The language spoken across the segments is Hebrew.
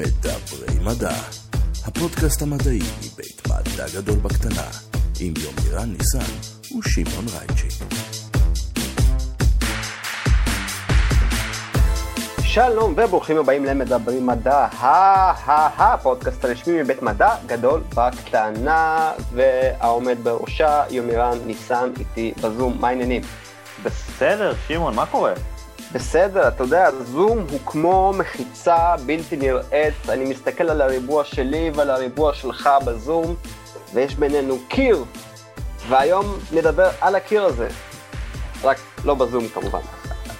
מדברי מדע, הפודקאסט המדעי מבית מדע גדול בקטנה, עם יומירן ניסן ושמעון רייצ'י. שלום וברוכים הבאים למדברים מדע, הפודקאסט הרשמי מבית מדע גדול בקטנה, והעומד בראשה יומירן ניסן איתי בזום, מה העניינים? בסדר, שמעון, מה קורה? בסדר, אתה יודע, זום הוא כמו מחיצה בלתי נראית, אני מסתכל על הריבוע שלי ועל הריבוע שלך בזום, ויש בינינו קיר, והיום נדבר על הקיר הזה, רק לא בזום כמובן.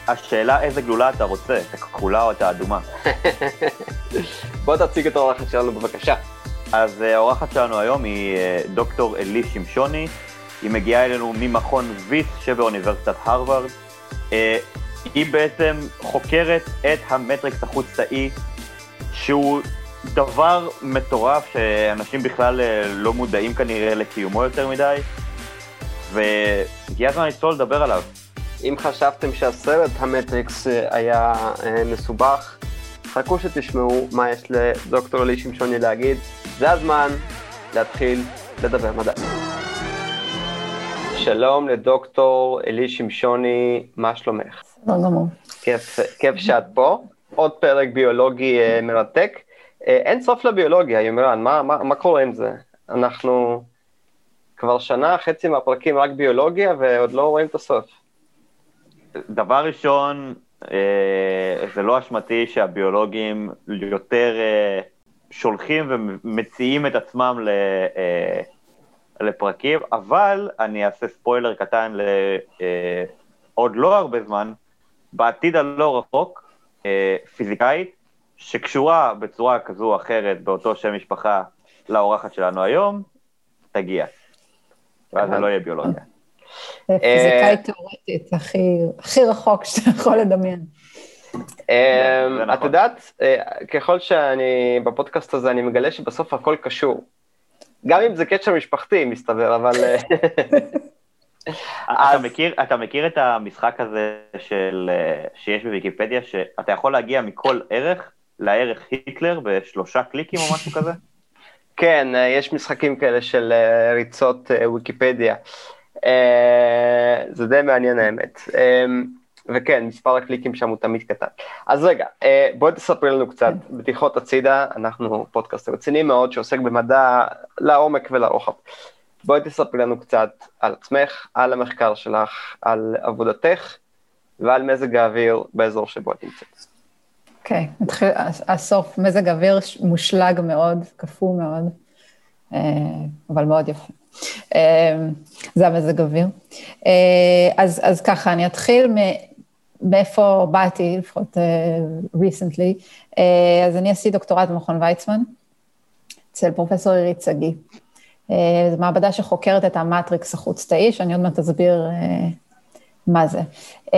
השאלה איזה גלולה אתה רוצה, את הכחולה או את האדומה. בוא תציג את האורחת שלנו בבקשה. אז אה, האורחת שלנו היום היא אה, דוקטור אלי שמשוני, היא מגיעה אלינו ממכון ויס שבאוניברסיטת הרווארד. אה, היא בעצם חוקרת את המטריקס החוץ-תאי, שהוא דבר מטורף שאנשים בכלל לא מודעים כנראה לקיומו יותר מדי, והגיע הזמן לצלול לדבר עליו. אם חשבתם שהסרט המטריקס היה אה, מסובך, חכו שתשמעו מה יש לדוקטור אלי שמשוני להגיד. זה הזמן להתחיל לדבר מדע. שלום לדוקטור אלי שמשוני, מה שלומך? בסדר גמור. כיף, כיף שאת פה. עוד פרק ביולוגי uh, מרתק. Uh, אין סוף לביולוגיה, יומירן, מה, מה, מה קורה עם זה? אנחנו כבר שנה, חצי מהפרקים רק ביולוגיה, ועוד לא רואים את הסוף. דבר ראשון, אה, זה לא אשמתי שהביולוגים יותר אה, שולחים ומציעים את עצמם ל, אה, לפרקים, אבל אני אעשה ספוילר קטן לעוד לא הרבה זמן, בעתיד הלא רחוק, פיזיקאית שקשורה בצורה כזו או אחרת באותו שם משפחה לאורחת שלנו היום, תגיע. ואז זה לא יהיה ביולוגיה. פיזיקאית תיאורטית, הכי רחוק שאתה יכול לדמיין. נכון. את יודעת, אה, ככל שאני בפודקאסט הזה, אני מגלה שבסוף הכל קשור. גם אם זה קשר משפחתי, מסתבר, אבל... אה, אתה, מכיר, אתה מכיר את המשחק הזה של, אה, שיש בוויקיפדיה, שאתה יכול להגיע מכל ערך לערך היטלר בשלושה קליקים או משהו כזה? כן, יש משחקים כאלה של ריצות ויקיפדיה. אה, זה די מעניין האמת. אה, וכן, מספר הקליקים שם הוא תמיד קטן. אז רגע, אה, בואי תספרי לנו קצת בדיחות הצידה, אנחנו פודקאסט רציני מאוד שעוסק במדע לעומק ולרוחב. בואי תספרי לנו קצת על עצמך, על המחקר שלך, על עבודתך ועל מזג האוויר באזור שבו את נמצאת. אוקיי, okay, נתחיל, הסוף, מזג אוויר מושלג מאוד, קפוא מאוד, אבל מאוד יפה. אמ, זה המזג אוויר. אה, אז, אז ככה, אני אתחיל מאיפה באתי, לפחות uh, recently. Uh, אז אני עשיתי דוקטורט במכון ויצמן, אצל פרופסור עירית שגיא. Uh, זו מעבדה שחוקרת את המטריקס החוץ-תאי, שאני עוד מעט אסביר uh, מה זה. Uh,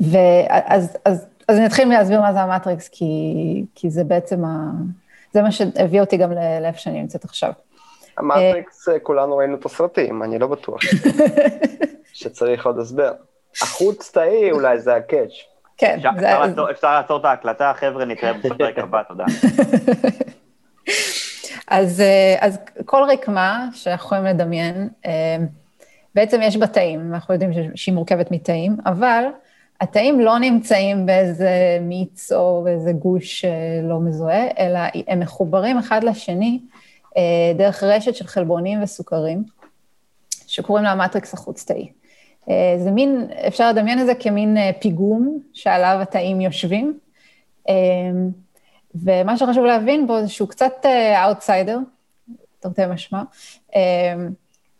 ואז אז, אז אני אתחיל מלהסביר מה זה המטריקס, כי, כי זה בעצם ה... זה מה שהביא אותי גם לאיפה שאני נמצאת עכשיו. המטריקס, אה, כולנו ראינו את הסרטים, אני לא בטוח שצריך עוד הסבר. החוץ תאי אולי זה הקאץ'. כן. אפשר לעצור את ההקלטה, חבר'ה, נתראה בפרק הבא, תודה. אז, אה, אז כל רקמה שאנחנו יכולים לדמיין, אה, בעצם יש בה תאים, אנחנו יודעים שהיא מורכבת מתאים, אבל התאים לא נמצאים באיזה מיץ או באיזה גוש לא מזוהה, אלא הם מחוברים אחד לשני אה, דרך רשת של חלבונים וסוכרים, שקוראים לה ה matrix החוץ-תאי. אה, זה מין, אפשר לדמיין את זה כמין אה, פיגום שעליו התאים יושבים, ומה שחשוב להבין בו זה שהוא קצת אאוטסיידר, תרתי משמע,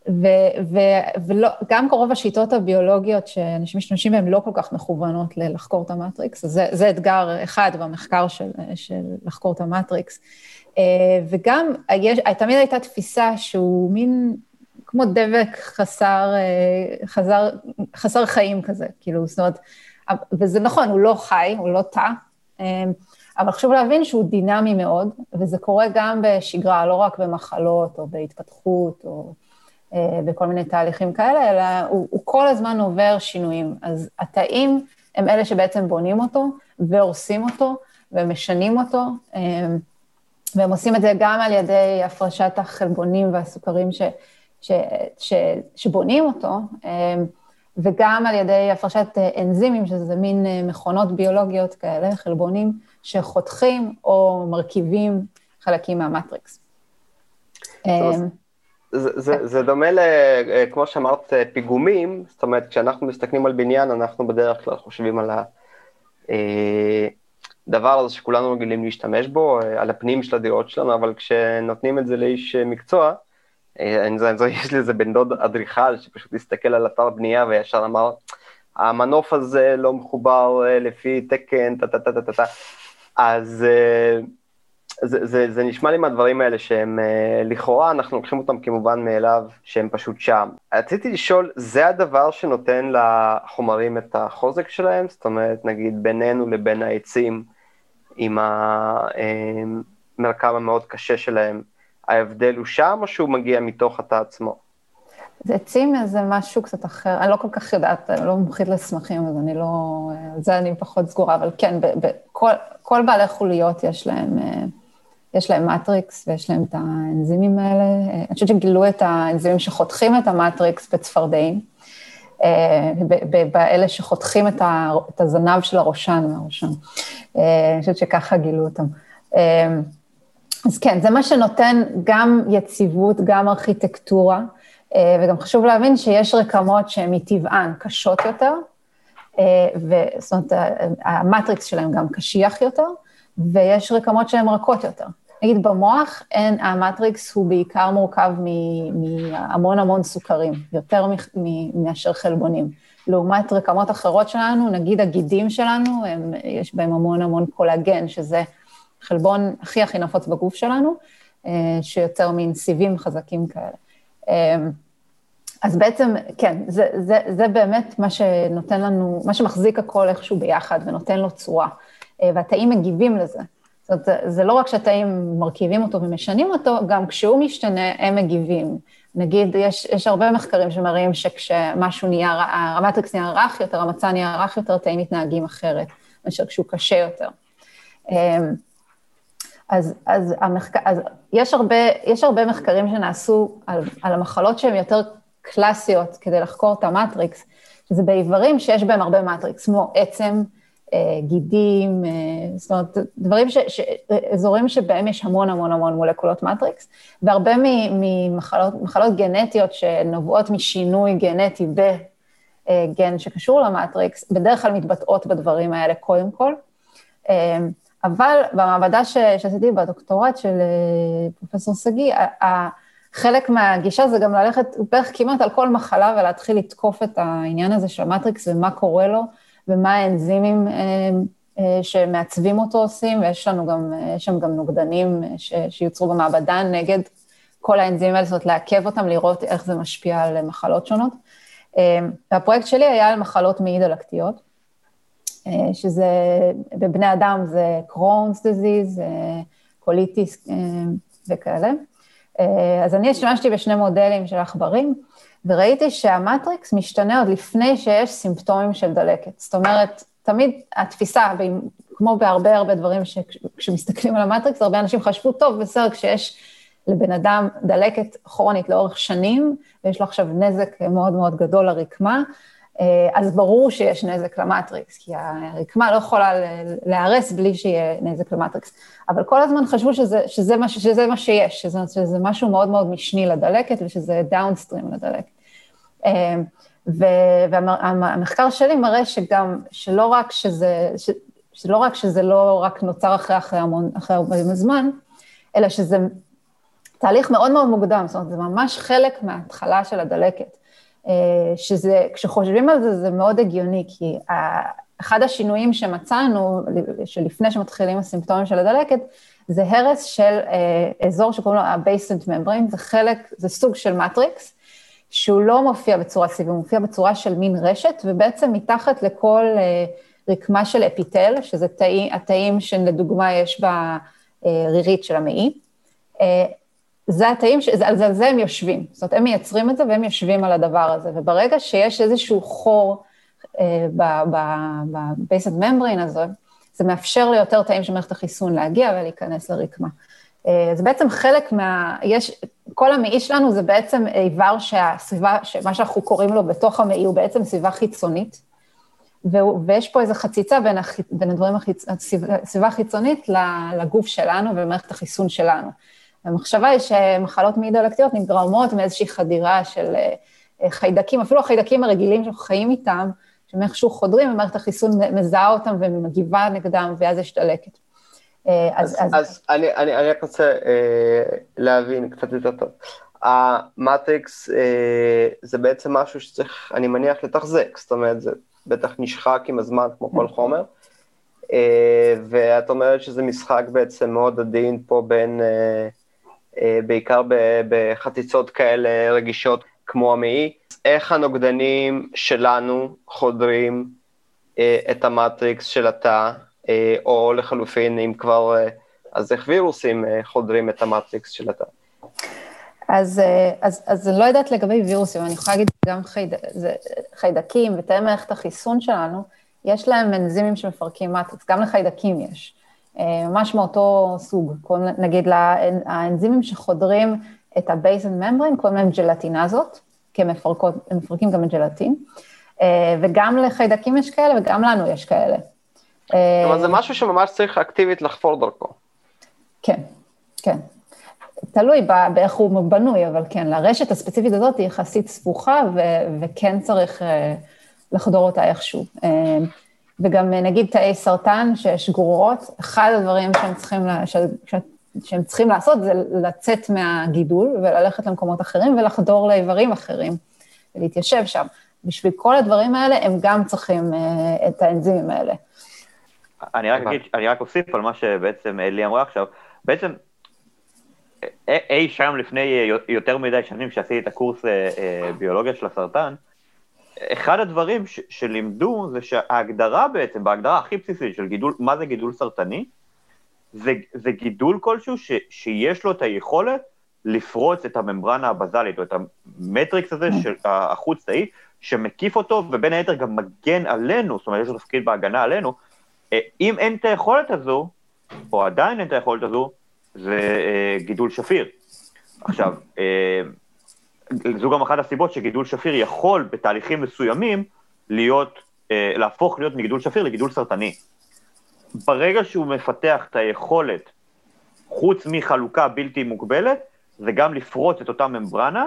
וגם רוב השיטות הביולוגיות שאנשים משתמשים בהן לא כל כך מכוונות לחקור את ה matrix, אז זה, זה אתגר אחד במחקר של, של לחקור את ה matrix. אה, וגם יש, תמיד הייתה תפיסה שהוא מין כמו דבק חסר, אה, חזר, חסר חיים כזה, כאילו, זאת אומרת, וזה נכון, הוא לא חי, הוא לא תא, אה, אבל חשוב להבין שהוא דינמי מאוד, וזה קורה גם בשגרה, לא רק במחלות או בהתפתחות או בכל מיני תהליכים כאלה, אלא הוא, הוא כל הזמן עובר שינויים. אז התאים הם אלה שבעצם בונים אותו, והורסים אותו ומשנים אותו, והם עושים את זה גם על ידי הפרשת החלבונים והסוכרים ש, ש, ש, שבונים אותו, וגם על ידי הפרשת אנזימים, שזה מין מכונות ביולוגיות כאלה, חלבונים, שחותכים או מרכיבים חלקים מהמטריקס. זה, זה, זה דומה ל... כמו שאמרת, פיגומים, זאת אומרת, כשאנחנו מסתכלים על בניין, אנחנו בדרך כלל חושבים על הדבר הזה שכולנו רגילים להשתמש בו, על הפנים של הדירות שלנו, אבל כשנותנים את זה לאיש מקצוע, אני, זה, יש לי איזה בן דוד אדריכל שפשוט הסתכל על אתר בנייה וישר אמר, המנוף הזה לא מחובר לפי תקן, טה-טה-טה-טה-טה. אז uh, זה, זה, זה נשמע לי מהדברים האלה שהם uh, לכאורה, אנחנו לוקחים אותם כמובן מאליו, שהם פשוט שם. רציתי לשאול, זה הדבר שנותן לחומרים את החוזק שלהם? זאת אומרת, נגיד בינינו לבין העצים, עם המרקם המאוד קשה שלהם, ההבדל הוא שם או שהוא מגיע מתוך התא עצמו? זה עצים זה משהו קצת אחר, אני לא כל כך יודעת, אני לא מומחית לצמחים, אז אני לא, על זה אני פחות סגורה, אבל כן, בכל בעלי חוליות יש להם, אה, יש להם מטריקס ויש להם את האנזימים האלה. אה, אני חושבת שגילו את האנזימים שחותכים את המטריקס בצפרדעים, אה, באלה שחותכים את הזנב של הראשן מהראשן. אני חושבת שככה גילו אותם. אז כן, זה מה שנותן גם יציבות, גם ארכיטקטורה. אה, וגם חשוב להבין שיש רקמות שהן מטבען קשות יותר, אה, וזאת אומרת, המטריקס שלהן גם קשיח יותר, ויש רקמות שהן רכות יותר. נגיד במוח, אין, המטריקס הוא בעיקר מורכב מהמון המון סוכרים, יותר מאשר חלבונים. לעומת רקמות אחרות שלנו, נגיד הגידים שלנו, הם, יש בהם המון המון קולגן, שזה חלבון הכי הכי נפוץ בגוף שלנו, אה, שיוצר מין סיבים חזקים כאלה. אז בעצם, כן, זה, זה, זה באמת מה שנותן לנו, מה שמחזיק הכל איכשהו ביחד ונותן לו צורה. אה, והתאים מגיבים לזה. זאת אומרת, זה, זה לא רק שהתאים מרכיבים אותו ומשנים אותו, גם כשהוא משתנה, הם מגיבים. נגיד, יש, יש הרבה מחקרים שמראים שכשמשהו נהיה, המטריקס נהיה רך יותר, המצע נהיה רך יותר, התאים מתנהגים אחרת, מאשר כשהוא קשה יותר. אה, אז, אז, המחק... אז יש, הרבה, יש הרבה מחקרים שנעשו על, על המחלות שהן יותר קלאסיות כדי לחקור את המטריקס, שזה באיברים שיש בהם הרבה מטריקס, כמו עצם, אה, גידים, אה, זאת אומרת, דברים, ש, ש, אזורים שבהם יש המון המון המון מולקולות matrix, והרבה ממחלות גנטיות שנובעות משינוי גנטי בגן שקשור ל matrix, בדרך כלל מתבטאות בדברים האלה קודם כל. אה, אבל במעבדה שעשיתי בדוקטורט של פרופסור שגיא, חלק מהגישה זה גם ללכת בערך כמעט על כל מחלה ולהתחיל לתקוף את העניין הזה של ה matrix ומה קורה לו ומה האנזימים אה, אה, שמעצבים אותו עושים, ויש לנו גם, אה, יש שם גם נוגדנים ש, שיוצרו במעבדה נגד כל האנזימים האלה, זאת אומרת לעכב אותם, לראות איך זה משפיע על מחלות שונות. והפרויקט שלי היה על מחלות מעי דלקתיות, שזה, בבני אדם זה Crohn's disease, קוליטיס וכאלה. אה, אז אני השתמשתי בשני מודלים של עכברים, וראיתי שה matrix משתנה עוד לפני שיש סימפטומים של דלקת. זאת אומרת, תמיד התפיסה, כמו בהרבה הרבה דברים שכשמסתכלים על ה matrix, הרבה אנשים חשבו, טוב, בסדר, כשיש לבן אדם דלקת כרונית לאורך שנים, ויש לו עכשיו נזק מאוד מאוד גדול לרקמה, אז ברור שיש נזק ל matrix, כי הרקמה לא יכולה להיהרס בלי שיהיה נזק ל matrix. אבל כל הזמן חשבו שזה, שזה, מה, שזה מה שיש, שזה, שזה משהו מאוד מאוד משני לדלקת ושזה downstream לדלקת. אה, והמחקר שלי מראה שגם, שלא רק שזה, ש, שלא רק שזה לא רק נוצר אחרי, אחרי המון, אחרי הרבה זמן, אלא שזה תהליך מאוד מאוד מוקדם, זאת אומרת, זה ממש חלק מההתחלה של הדלקת. אה, שזה, כשחושבים על זה, זה מאוד הגיוני, כי אחד השינויים שמצאנו, שלפני שמתחילים הסימפטומים של הדלקת, זה הרס של אה, אזור שקוראים לו ה-basement membrane, זה חלק, זה סוג של מטריקס, שהוא לא מופיע בצורה סיבית, הוא מופיע בצורה של מין רשת, ובעצם מתחת לכל אה, רקמה של אפיטל, שזה תאי, התאים שלדוגמה יש ברירית של המעי, זה התאים, על זה, זה הם יושבים. זאת אומרת, הם מייצרים את זה והם יושבים על הדבר הזה. וברגע שיש איזשהו חור אה, בבייסד ממברין הזה, זה מאפשר ליותר תאים של מערכת החיסון להגיע ולהיכנס לרקמה. אז בעצם חלק מה... יש... כל המעי שלנו זה בעצם איבר שהסביבה, מה שאנחנו קוראים לו בתוך המעי, הוא בעצם סביבה חיצונית, ויש פה איזו חציצה בין, הח... בין הדברים, החיצ... הסביבה החיצונית לגוף שלנו ולמערכת החיסון שלנו. המחשבה היא שמחלות מעי דלקתיות נגרמות מאיזושהי חדירה של אה, חיידקים, אפילו החיידקים הרגילים שאנחנו חיים איתם, שהם איכשהו חודרים, ומערכת החיסון מזהה אותם ומגיבה נגדם, ואז יש דלקת. אה, אז, אז, אז אני, אני, אני רק רוצה אה, להבין קצת יותר טוב. המטריקס אה, זה בעצם משהו שצריך, אני מניח, לתחזק, זאת אומרת, זה בטח נשחק עם הזמן כמו כל נכון. חומר, אה, ואת אומרת שזה משחק בעצם מאוד עדין פה בין, אה, אה, בעיקר בחציצות כאלה רגישות כמו המעי, איך הנוגדנים שלנו חודרים אה, את המטריקס של התא, אה, או לחלופין, אם כבר, אה, אז איך וירוסים אה, חודרים את המטריקס של התא? אז, אז, אז אני לא יודעת לגבי וירוסים, אני יכולה להגיד גם חייד, זה, חיידקים ותאי מערכת החיסון שלנו, יש להם אנזימים שמפרקים מטריקס, גם לחיידקים יש, ממש מאותו סוג. נגיד, האנזימים שחודרים את ה-Basin membrane, קוראים להם ג'לטינזות, כי הם, מפרקות, הם מפרקים גם את ג'לטין, וגם לחיידקים יש כאלה וגם לנו יש כאלה. כלומר, זה משהו שממש צריך אקטיבית לחפור דרכו. כן, כן. תלוי באיך הוא בנוי, אבל כן, לרשת הספציפית הזאת היא יחסית סבוכה, ו- וכן צריך לחדור אותה איכשהו. וגם uh, נגיד תאי סרטן שיש גרורות, אחד הדברים שהם צריכים, לה, ש- ש- שהם צריכים לעשות זה לצאת מהגידול וללכת למקומות אחרים ולחדור לאיברים אחרים ולהתיישב שם. בשביל כל הדברים האלה, הם גם צריכים uh, את האנזימים האלה. אני רק אגיד, אני רק אוסיף על מה שבעצם אלי אמרה עכשיו, בעצם אי שם לפני יותר מדי שנים שעשיתי את הקורס אה, אה, ביולוגיה של הסרטן, אחד הדברים ש- שלימדו זה שההגדרה בעצם, בהגדרה הכי בסיסית של גידול, מה זה גידול סרטני, זה, זה גידול כלשהו ש, שיש לו את היכולת לפרוץ את הממברנה הבזלית, או את המטריקס הזה של החוץ-תאי, שמקיף אותו, ובין היתר גם מגן עלינו, זאת אומרת, יש לו תפקיד בהגנה עלינו, אה, אם אין את היכולת הזו, או עדיין אין את היכולת הזו, זה אה, גידול שפיר. עכשיו, אה, זו גם אחת הסיבות שגידול שפיר יכול בתהליכים מסוימים להיות, להפוך להיות מגידול שפיר לגידול סרטני. ברגע שהוא מפתח את היכולת, חוץ מחלוקה בלתי מוגבלת, זה גם לפרוץ את אותה ממברנה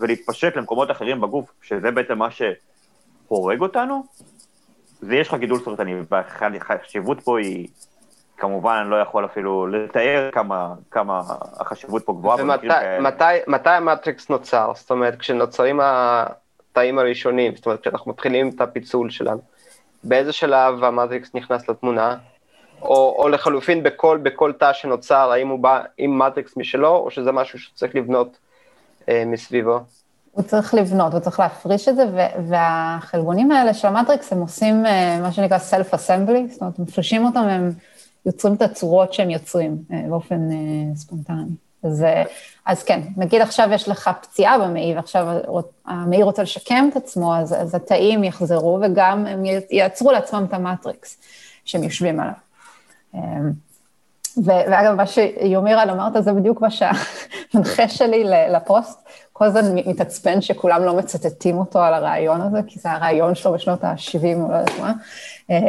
ולהתפשט למקומות אחרים בגוף, שזה בעצם מה שהורג אותנו, זה יש לך גידול סרטני, והחשיבות פה היא, כמובן, אני לא יכול אפילו לתאר כמה, כמה החשיבות פה גבוהה כאלה. מתי, מתי המטריקס נוצר? זאת אומרת, כשנוצרים התאים הראשונים, זאת אומרת, כשאנחנו מתחילים את הפיצול שלנו, באיזה שלב המטריקס נכנס לתמונה? או, או לחלופין בכל, בכל תא שנוצר, האם הוא בא עם מטריקס משלו, או שזה משהו שצריך לבנות אה, מסביבו? הוא צריך לבנות, הוא צריך להפריש את זה, והחלבונים האלה של המטריקס, הם עושים אה, מה שנקרא self-assembly, זאת אומרת, מפרישים אותם, הם יוצרים את הצורות שהם יוצרים אה, באופן אה, ספונטני. אז, אז כן, נגיד עכשיו יש לך פציעה במעי, ועכשיו המעי רוצה לשקם את עצמו, אז, אז התאים יחזרו, וגם הם ייצרו לעצמם את המטריקס שהם יושבים עליו. ואגב, מה שיומירן אמרת, זה בדיוק מה שהמנחה שלי לפוסט, כל הזמן מתעצבן שכולם לא מצטטים אותו על הרעיון הזה, כי זה הרעיון שלו בשנות ה-70, או לא יודעת מה, אה,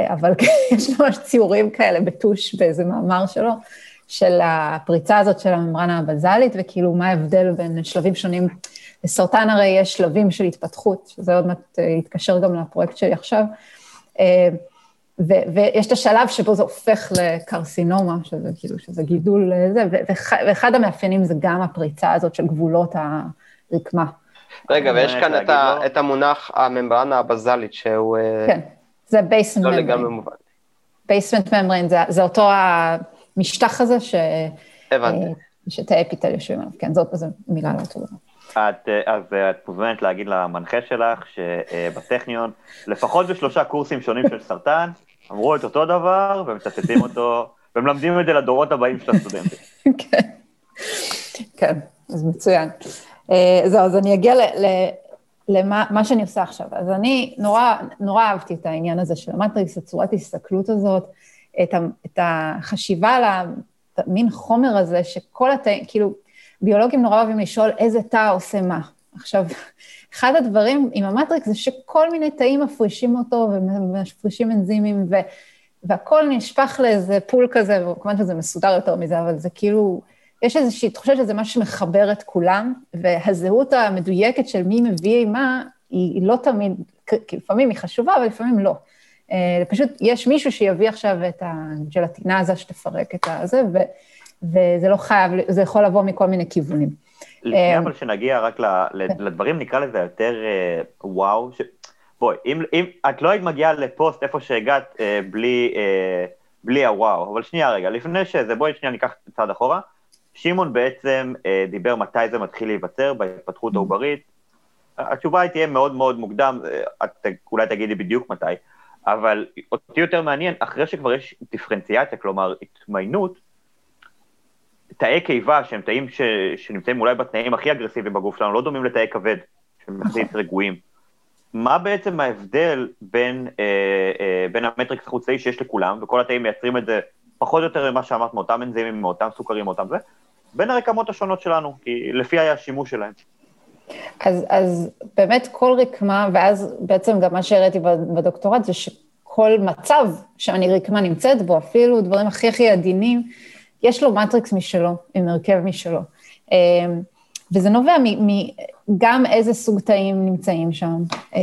אבל יש ממש ציורים כאלה בטוש באיזה מאמר שלו, של הפריצה הזאת של הממברנה הבזלית, וכאילו מה ההבדל בין שלבים שונים. לסרטן הרי יש שלבים של התפתחות, שזה עוד מעט אה, יתקשר גם לפרויקט שלי עכשיו. אה, ו- ויש את השלב שבו זה הופך לקרסינומה, שזה כאילו, שזה גידול זה, ואחד המאפיינים זה גם הפריצה הזאת של גבולות הרקמה. רגע, ויש כאן את, ה- את המונח הממברנה הבזלית, שהוא... אה, כן, זה basement membrane. לא לגמרי מובן. basement membrane, זה, זה אותו המשטח הזה ש... הבנתי. אה, שתאי אפיטל יושבים עליו, כן, זאת מילה לא טובה. את, אז את מוזמנת להגיד למנחה שלך שבטכניון, לפחות בשלושה קורסים שונים של סרטן, אמרו את אותו דבר ומצטטים אותו, ומלמדים את זה לדורות הבאים של הסטודנטים. כן, כן, אז מצוין. אה, זהו, אז אני אגיע למה שאני עושה עכשיו. אז אני נורא, נורא אהבתי את העניין הזה של המטריקס, הצורת ההסתכלות הזאת. את, ה, את החשיבה על המין חומר הזה, שכל התאים, כאילו, ביולוגים נורא אוהבים לשאול איזה תא עושה מה. עכשיו, אחד הדברים עם המטריקס זה שכל מיני תאים מפרישים אותו ומפרישים אנזימים, ו, והכל נשפך לאיזה פול כזה, וכמובן שזה מסודר יותר מזה, אבל זה כאילו, יש איזושהי תחושה שזה משהו שמחבר את כולם, והזהות המדויקת של מי מביא מה, היא, היא לא תמיד, כי לפעמים היא חשובה, אבל לפעמים לא. אה, פשוט יש מישהו שיביא עכשיו את הג'לטינזה שתפרק את הזה, ו, וזה לא חייב, זה יכול לבוא מכל מיני כיוונים. לפני אה, אבל שנגיע רק לדברים, נקרא לזה יותר אה, וואו, ש... בואי, אם, אם את לא היית מגיעה לפוסט איפה שהגעת בלי, בלי הוואו, אבל שנייה רגע, לפני שזה, בואי שנייה ניקח צעד אחורה, שמעון בעצם דיבר מתי זה מתחיל להיווצר בהתפתחות mm-hmm. העוברית, התשובה היא תהיה מאוד מאוד מוקדם, את אולי תגידי בדיוק מתי, אבל אותי יותר מעניין, אחרי שכבר יש דיפרנציאציה, כלומר התמיינות, תאי קיבה שהם תאים ש... שנמצאים אולי בתנאים הכי אגרסיביים בגוף שלנו, לא דומים לתאי כבד, שהם יחסית נכון. רגועים. מה בעצם ההבדל בין, אה, אה, בין המטריקס החוצאי שיש לכולם, וכל התאים מייצרים את זה פחות או יותר ממה שאמרת, מאותם אנזימים, מאותם סוכרים, מאותם זה, בין הרקמות השונות שלנו, כי לפי היה השימוש שלהם. אז, אז באמת כל רקמה, ואז בעצם גם מה שהראיתי בדוקטורט זה שכל מצב שאני רקמה נמצאת בו, אפילו דברים הכי הכי עדינים, יש לו מטריקס משלו, עם הרכב משלו. אמ, וזה נובע גם איזה סוג תאים נמצאים שם, אה,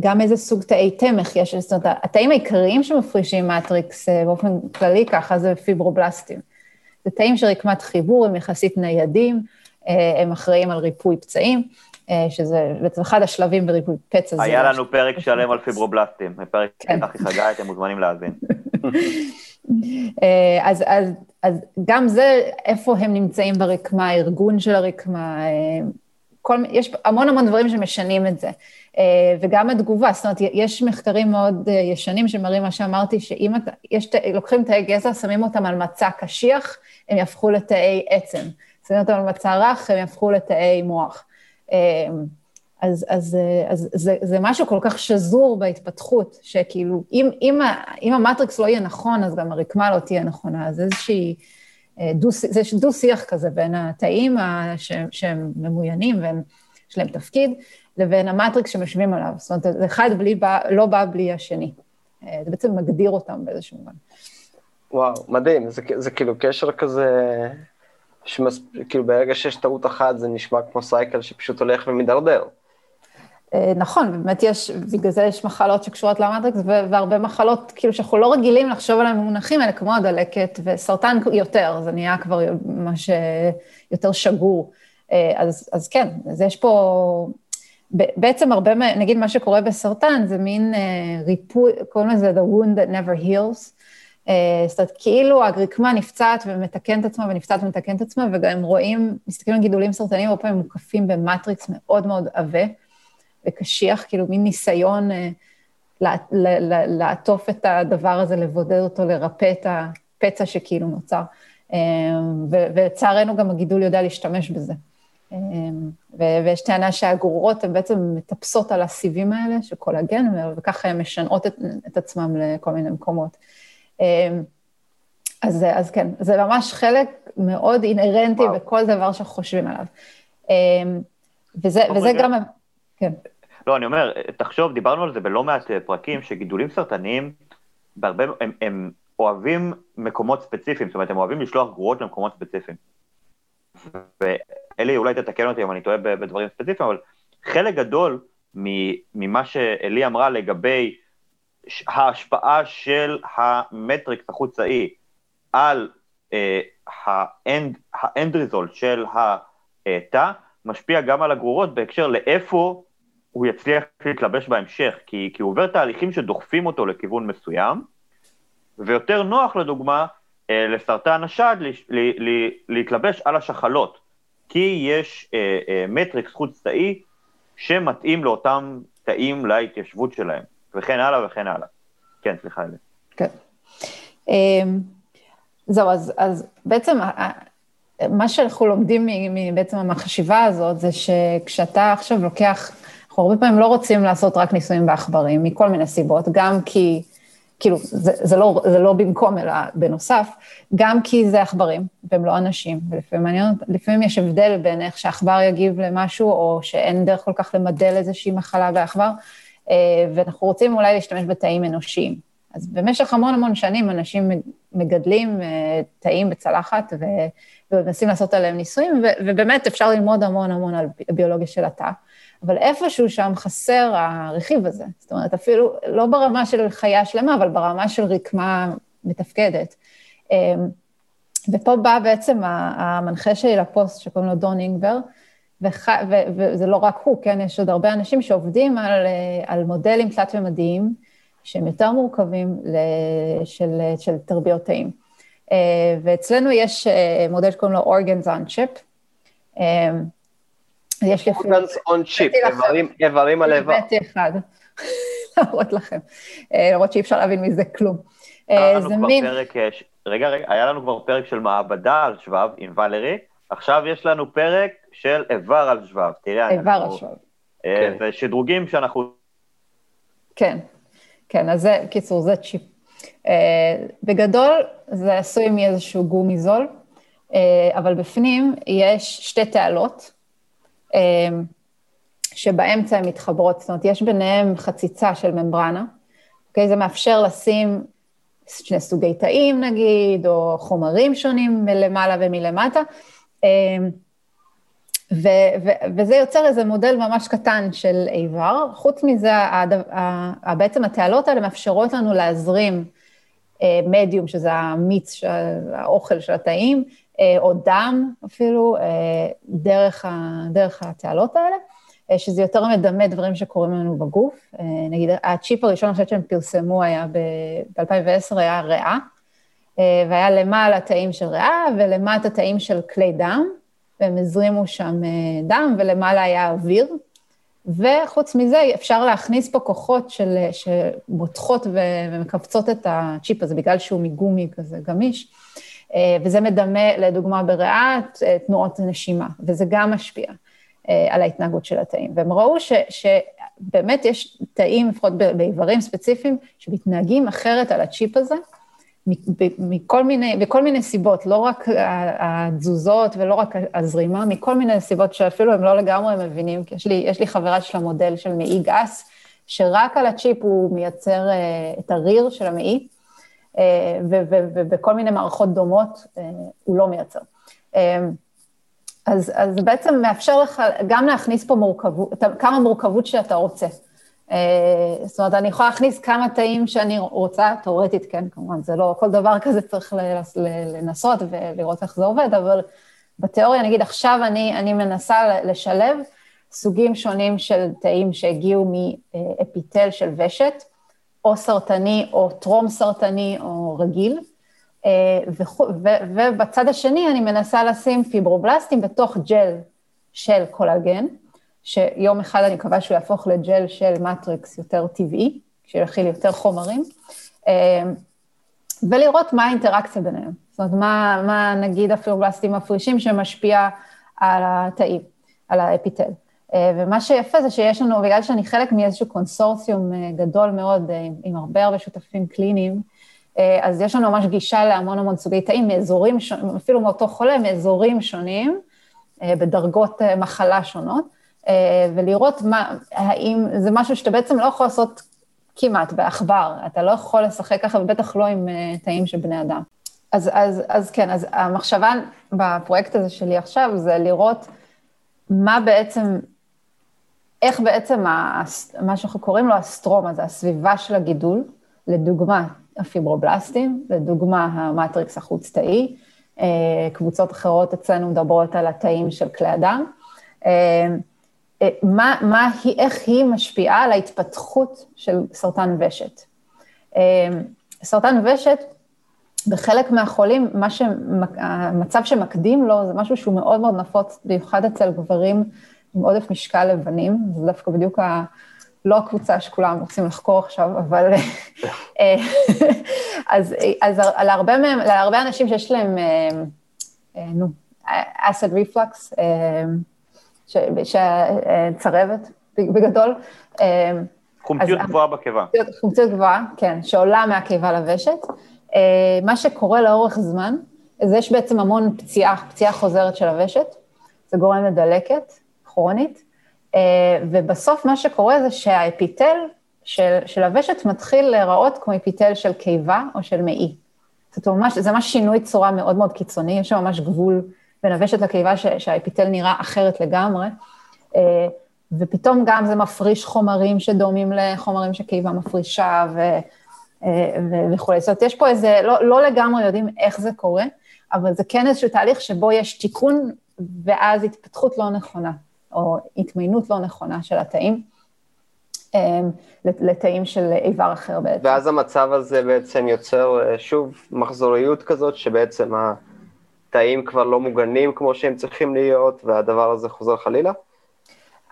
גם איזה סוג תאי תמך יש, זאת אומרת, התאים העיקריים שמפרישים מטריקס אה, באופן כללי ככה זה פיברובלסטים. זה תאים של רקמת חיבור, הם יחסית ניידים, אה, הם אחראים על ריפוי פצעים, שזה בעצם אחד השלבים בריפוי פצע. היה לנו פרק שלם על פיברובלסטים, פרק כן. הכי חגי, אתם מוזמנים להאזין. אז, אז אז גם זה, איפה הם נמצאים ברקמה, הארגון של הרקמה, אה, כל, יש המון המון דברים שמשנים את זה. אה, וגם התגובה, זאת אומרת, יש מחקרים מאוד אה, ישנים שמראים מה שאמרתי, שאם אתה, יש, לוקחים תאי גזע, שמים אותם על מצע קשיח, הם יהפכו לתאי עצם. שמים אותם על מצע רך, הם יהפכו לתאי מוח. אז, אז, אז זה, זה משהו כל כך שזור בהתפתחות, שכאילו, אם, אם, אם המטריקס לא יהיה נכון, אז גם הרקמה לא תהיה נכונה. אז איזושהי, אה, דו, זה דו-שיח כזה בין התאים שהם ממוינים ויש להם תפקיד, לבין המטריקס שמשווים עליו. זאת אומרת, אחד בלי, לא בא בלי השני. אה, זה בעצם מגדיר אותם באיזשהו מובן. וואו, מדהים, זה, זה כאילו קשר כזה, שמס, כאילו ברגע שיש טעות אחת זה נשמע כמו סייקל שפשוט הולך ומידרדר. אה, נכון, באמת יש, בגלל זה יש מחלות שקשורות למטריקס, והרבה מחלות, כאילו, שאנחנו לא רגילים לחשוב עליהן במונחים האלה, כמו הדלקת, וסרטן יותר, זה נהיה כבר מה שיותר שגור. אה, אז, אז כן, אז יש פה, בעצם הרבה, נגיד מה שקורה בסרטן, זה מין אה, ריפוי, קוראים לזה The wound that never heals. זאת אומרת, כאילו הרקמה נפצעת ומתקנת עצמה ונפצעת ומתקנת עצמה, וגם רואים, מסתכלים על גידולים סרטניים, הרבה פעמים מוקפים במטריקס מאוד מאוד עבה. וקשיח, כאילו מין ניסיון אה, לעטוף את הדבר הזה, לבודד אותו, לרפא את הפצע שכאילו נוצר. אה, ולצערנו גם הגידול יודע להשתמש בזה. אה, ויש טענה שהגרורות הן בעצם מטפסות על הסיבים האלה של קולגן, וככה הן משנעות את, את עצמם לכל מיני מקומות. אז, אז כן, זה ממש חלק מאוד אינהרנטי וואו. בכל דבר שאנחנו חושבים עליו. וזה, וזה גם... כן. לא, אני אומר, תחשוב, דיברנו על זה בלא מעט אה, פרקים, שגידולים סרטניים, בהרבה, הם, הם אוהבים מקומות ספציפיים, זאת אומרת, הם אוהבים לשלוח גרורות למקומות ספציפיים. ואלי, אולי תתקן אותי אם אני טועה בדברים ספציפיים, אבל חלק גדול ממה שאלי אמרה לגבי ההשפעה של המטריקס החוצאי על אה, האנד, האנד ריזולט של התא, משפיע גם על הגרורות בהקשר לאיפה הוא יצליח להתלבש בהמשך, כי, כי הוא עובר תהליכים שדוחפים אותו לכיוון מסוים, ויותר נוח, לדוגמה, אה, לסרטן השד להתלבש על השחלות, כי יש אה, אה, מטריקס חוץ תאי שמתאים לאותם תאים להתיישבות שלהם, וכן הלאה וכן הלאה. כן, סליחה, אלי. כן. אמ, זהו, אז, אז בעצם מה שאנחנו לומדים בעצם מהחשיבה הזאת, זה שכשאתה עכשיו לוקח אנחנו הרבה פעמים לא רוצים לעשות רק ניסויים בעכברים, מכל מיני סיבות, גם כי כאילו, זה, זה, לא, זה לא במקום, אלא בנוסף, גם כי זה עכברים, והם לא אנשים, ולפעמים מעניין, לפעמים יש הבדל בין איך שעכבר יגיב למשהו, או שאין דרך כל כך למדל איזושהי מחלה בעכבר, אה, ואנחנו רוצים אולי להשתמש בתאים אנושיים. אז במשך המון המון שנים אנשים מגדלים אה, תאים בצלחת ומנסים לעשות עליהם ניסויים, ובאמת אפשר ללמוד המון המון על ביולוגיה של התא. אבל איפשהו שם חסר הרכיב הזה. זאת אומרת, אפילו לא ברמה של חיה שלמה, אבל ברמה של רקמה מתפקדת. אמ, ופה בא בעצם המנחה שלי לפוסט, שקוראים לו דון אינגבר, וח, ו, וזה לא רק הוא, כן, יש עוד הרבה אנשים שעובדים על, על מודלים תלת-ממדיים, שהם יותר מורכבים של, של תרביות תאים. אה, ואצלנו יש אה, מודל שקוראים לו Organs on Chip, אמ, יש לי אפילו... אורגנס און צ'יפ, איברים על איבר. הבאתי אחד, להראות לכם, אה, למרות שאי אפשר להבין מזה כלום. אה, זה מין... אה, רגע, רגע, היה לנו כבר פרק של מעבדה על שבב עם ולרי, עכשיו יש לנו פרק של איבר על שבב, תראה. איבר על שבב. כן. זה שדרוגים שאנחנו... כן, כן, אז זה, קיצור, זה צ'יפ. בגדול, זה עשוי מאיזשהו גומי זול, אבל בפנים יש שתי תעלות, שבאמצע הן מתחברות, זאת אומרת, יש ביניהן חציצה של ממברנה, אוקיי? זה מאפשר לשים שני סוגי תאים נגיד, או חומרים שונים מלמעלה ומלמטה, אמ, ו- ו- וזה יוצר איזה מודל ממש קטן של איבר. חוץ מזה, הדו, בעצם התעלות האלה מאפשרות לנו להזרים אה, מדיום, שזה המיץ, האוכל של התאים, או דם אפילו, אה, דרך, ה, דרך התעלות האלה, אה, שזה יותר מדמה דברים שקורים לנו בגוף. נגיד, הצ'יפ הראשון, אני חושבת שהם פרסמו, היה ב-2010, היה ריאה, והיה למעלה תאים של ריאה ולמטה תאים של כלי דם, והם הזרימו שם דם, ולמעלה היה אוויר. וחוץ מזה, אפשר להכניס פה כוחות של, שמותחות ומכווצות את הצ'יפ הזה, בגלל שהוא מגומי כזה גמיש. אה, וזה מדמה, לדוגמה, בריאה, אה, תנועות נשימה, וזה גם משפיע אה, על ההתנהגות של התאים. והם ראו ש, שבאמת יש תאים, לפחות באיברים ספציפיים, שמתנהגים אחרת על הצ'יפ הזה, מכל מיני, בכל מיני סיבות, לא רק התזוזות ולא רק הזרימה, מכל מיני סיבות שאפילו הם לא לגמרי מבינים, כי יש לי, יש לי חברה של המודל של מעי גס, שרק על הצ'יפ הוא מייצר את הריר של המעי, ובכל מיני מערכות דומות אה, הוא לא מייצר. אה, אז, אז בעצם מאפשר לך גם להכניס פה מורכבות, כמה מורכבות שאתה רוצה. זאת אומרת, אני יכולה להכניס כמה תאים שאני רוצה, תאורטית, כן, כמובן, זה לא, כל דבר כזה צריך לנסות ולראות איך זה עובד, אבל בתיאוריה, נגיד, עכשיו אני, אני מנסה לשלב סוגים שונים של תאים שהגיעו מאפיטל של ושת, או סרטני או טרום סרטני או רגיל, אה, ובצד השני אני מנסה לשים פיברובלסטים בתוך ג'ל של קולגן, שיום אחד אני מקווה שהוא יהפוך לג'ל של matrix יותר טבעי, שיכיל יותר חומרים, אה, ולראות מה האינטראקציה ביניהם. זאת אומרת, מה, מה נגיד הפיברובלסטים מפרישים שמשפיע על התאים, על האפיטל. אה, ומה שיפה זה שיש לנו, בגלל שאני חלק מאיזשהו קונסורציום אה, גדול מאוד, אה, עם, הרבה הרבה שותפים קליניים, אז יש לנו ממש גישה להמון המון סוגי תאים מאזורים, אפילו מאותו חולה, מאזורים שונים, בדרגות מחלה שונות, ולראות מה, האם זה משהו שאתה בעצם לא יכול לעשות כמעט בעכבר, אתה לא יכול לשחק ככה, ובטח לא עם תאים של בני אדם. אז, אז, אז כן, אז המחשבה בפרויקט הזה שלי עכשיו זה לראות מה בעצם איך בעצם מה שאנחנו קוראים לו הסטרומה, זה הסביבה של הגידול, לדוגמה הפיברובלסטים, לדוגמה המטריקס החוץ-תאי, אה, קבוצות אחרות אצלנו מדברות על התאים של כלי הדם. אה, אה, מה, מה היא, איך היא משפיעה על ההתפתחות של סרטן ושת. סרטן ושת, בחלק מהחולים, מה המצב שמקדים לו זה משהו שהוא מאוד מאוד נפוץ, במיוחד אצל גברים עם עודף משקל לבנים, זה דווקא בדיוק ה... לא הקבוצה שכולם רוצים לחקור עכשיו, אבל... אה, אז, אז להרבה, מהם, להרבה אנשים שיש להם, אה, אה, נו, אסד ריפלקס, צרבת בגדול, חומציות גבוהה בקיבה. חומציות גבוהה, כן, שעולה מהקיבה לוושת. מה שקורה לאורך זמן, אז יש בעצם המון פציעה, פציעה חוזרת של הוושת, זה גורם לדלקת כרונית, אה, ובסוף מה שקורה זה שהאפיטל של, של הוושת מתחיל להיראות כמו אפיטל של קיבה או של מעי. זאת אומרת, זה ממש שינוי צורה מאוד מאוד קיצוני, יש שם ממש גבול בין הוושת לקיבה ש, שהאפיטל נראה אחרת לגמרי. אה, ופתאום גם זה מפריש חומרים שדומים לחומרים שקיבה מפרישה ו, אה, ו- וכולי. זאת אומרת, יש פה איזה, לא, לא לגמרי יודעים איך זה קורה, אבל זה כן איזשהו תהליך שבו יש תיקון ואז התפתחות לא נכונה, או התמיינות לא נכונה של התאים, אה, לתאים של איבר אחר בעצם. ואז המצב הזה בעצם יוצר אה, שוב מחזוריות כזאת, שבעצם התאים כבר לא מוגנים כמו שהם צריכים להיות, והדבר הזה חוזר חלילה?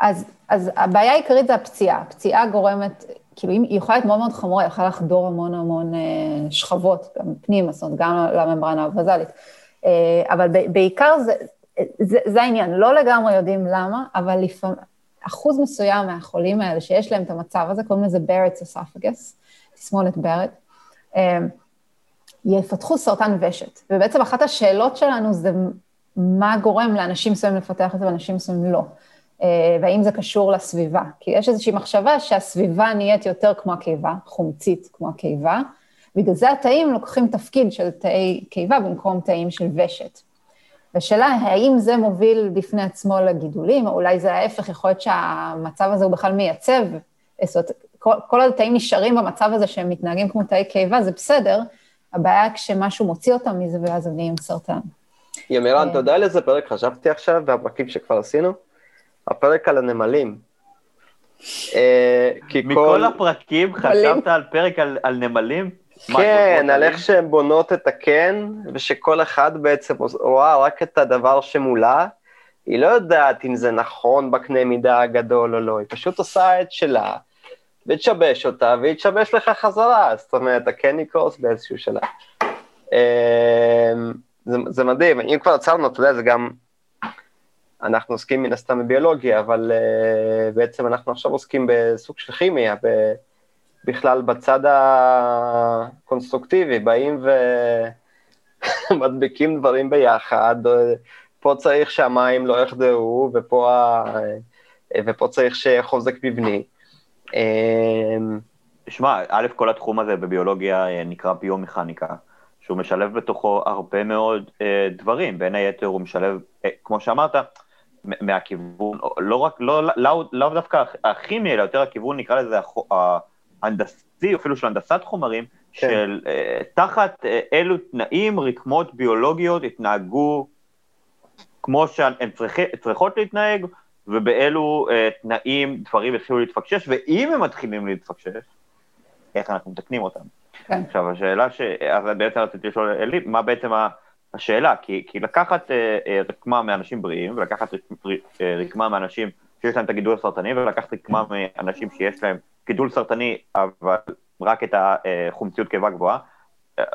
אז, אז הבעיה העיקרית זה הפציעה. הפציעה גורמת, כאילו, אם היא יכולה להיות מאוד מאוד חמורה, היא יכולה לחדור המון המון אה, שכבות, גם פנימה, זאת אומרת, גם לממברנה הווזלית. אה, אבל בעיקר זה, זה, זה העניין, לא לגמרי יודעים למה, אבל לפעמים, אחוז מסוים מהחולים האלה שיש להם את המצב הזה, קוראים לזה ברטס אסופגס, תסמונת ברט, אה, יפתחו סרטן ושת. ובעצם אחת השאלות שלנו זה מה גורם לאנשים מסוימים לפתח את זה ואנשים מסוימים לא. אה, והאם זה קשור לסביבה. כי יש איזושהי מחשבה שהסביבה נהיית יותר כמו הקיבה, חומצית כמו הקיבה, בגלל זה התאים לוקחים תפקיד של תאי קיבה במקום תאים של ושת. והשאלה, האם זה מוביל בפני עצמו לגידולים, או אולי זה ההפך, יכול להיות שהמצב הזה הוא בכלל מייצב, זאת אומרת, כל, כל התאים נשארים במצב הזה שהם מתנהגים כמו תאי קיבה, זה בסדר, הבעיה כשמשהו מוציא אותם מזה ואז הם נהיים סרטן. ימירן. אתה יודע על איזה פרק חשבתי עכשיו, והפרקים שכבר עשינו? הפרק על הנמלים. אה, כי כל... מכל הפרקים חשבת על פרק על נמלים? כן, על איך? שהן בונות את הקן, ושכל אחד בעצם רואה רק את הדבר שמולה. היא לא יודעת אם זה נכון בקנה מידה הגדול או לא, היא פשוט עושה את שלה, ותשבש אותה, והיא תשבש לך חזרה, זאת אומרת, הקן יקרוס באיזשהו שלב. אמ, זה, זה מדהים, אם כבר עצרנו, אתה יודע, זה גם, אנחנו עוסקים מן הסתם בביולוגיה, אבל uh, בעצם אנחנו עכשיו עוסקים בסוג של כימיה, ב, בכלל בצד הקונסטרוקטיבי, באים ומדביקים דברים ביחד, פה צריך שהמים לא יחדרו, ופה, ה- ופה צריך חוזק מבני. אמ, שמע, א', כל התחום הזה בביולוגיה אה, נקרא ביומכניקה, שהוא משלב בתוכו הרבה מאוד אה, דברים, בין היתר הוא משלב, אה, כמו שאמרת, מהכיוון, לא רק, לא, לא, לא דווקא הכימי, אלא יותר הכיוון, נקרא לזה ההנדסי, אפילו של הנדסת חומרים, כן. של אה, תחת אה, אילו תנאים רקמות ביולוגיות התנהגו כמו שהן צריכות להתנהג, ובאילו אה, תנאים דברים התחילו להתפקשש, ואם הם מתחילים להתפקשש, איך אנחנו מתקנים אותם. כן. עכשיו, השאלה ש... אז בעצם רציתי לשאול, אלי, מה בעצם ה- השאלה? כי, כי לקחת אה, אה, רקמה מאנשים בריאים, ולקחת אה, רקמה מאנשים שיש להם את הגידול הסרטני, ולקחת רקמה מאנשים שיש להם גידול סרטני, אבל רק את החומציות קיבה גבוהה,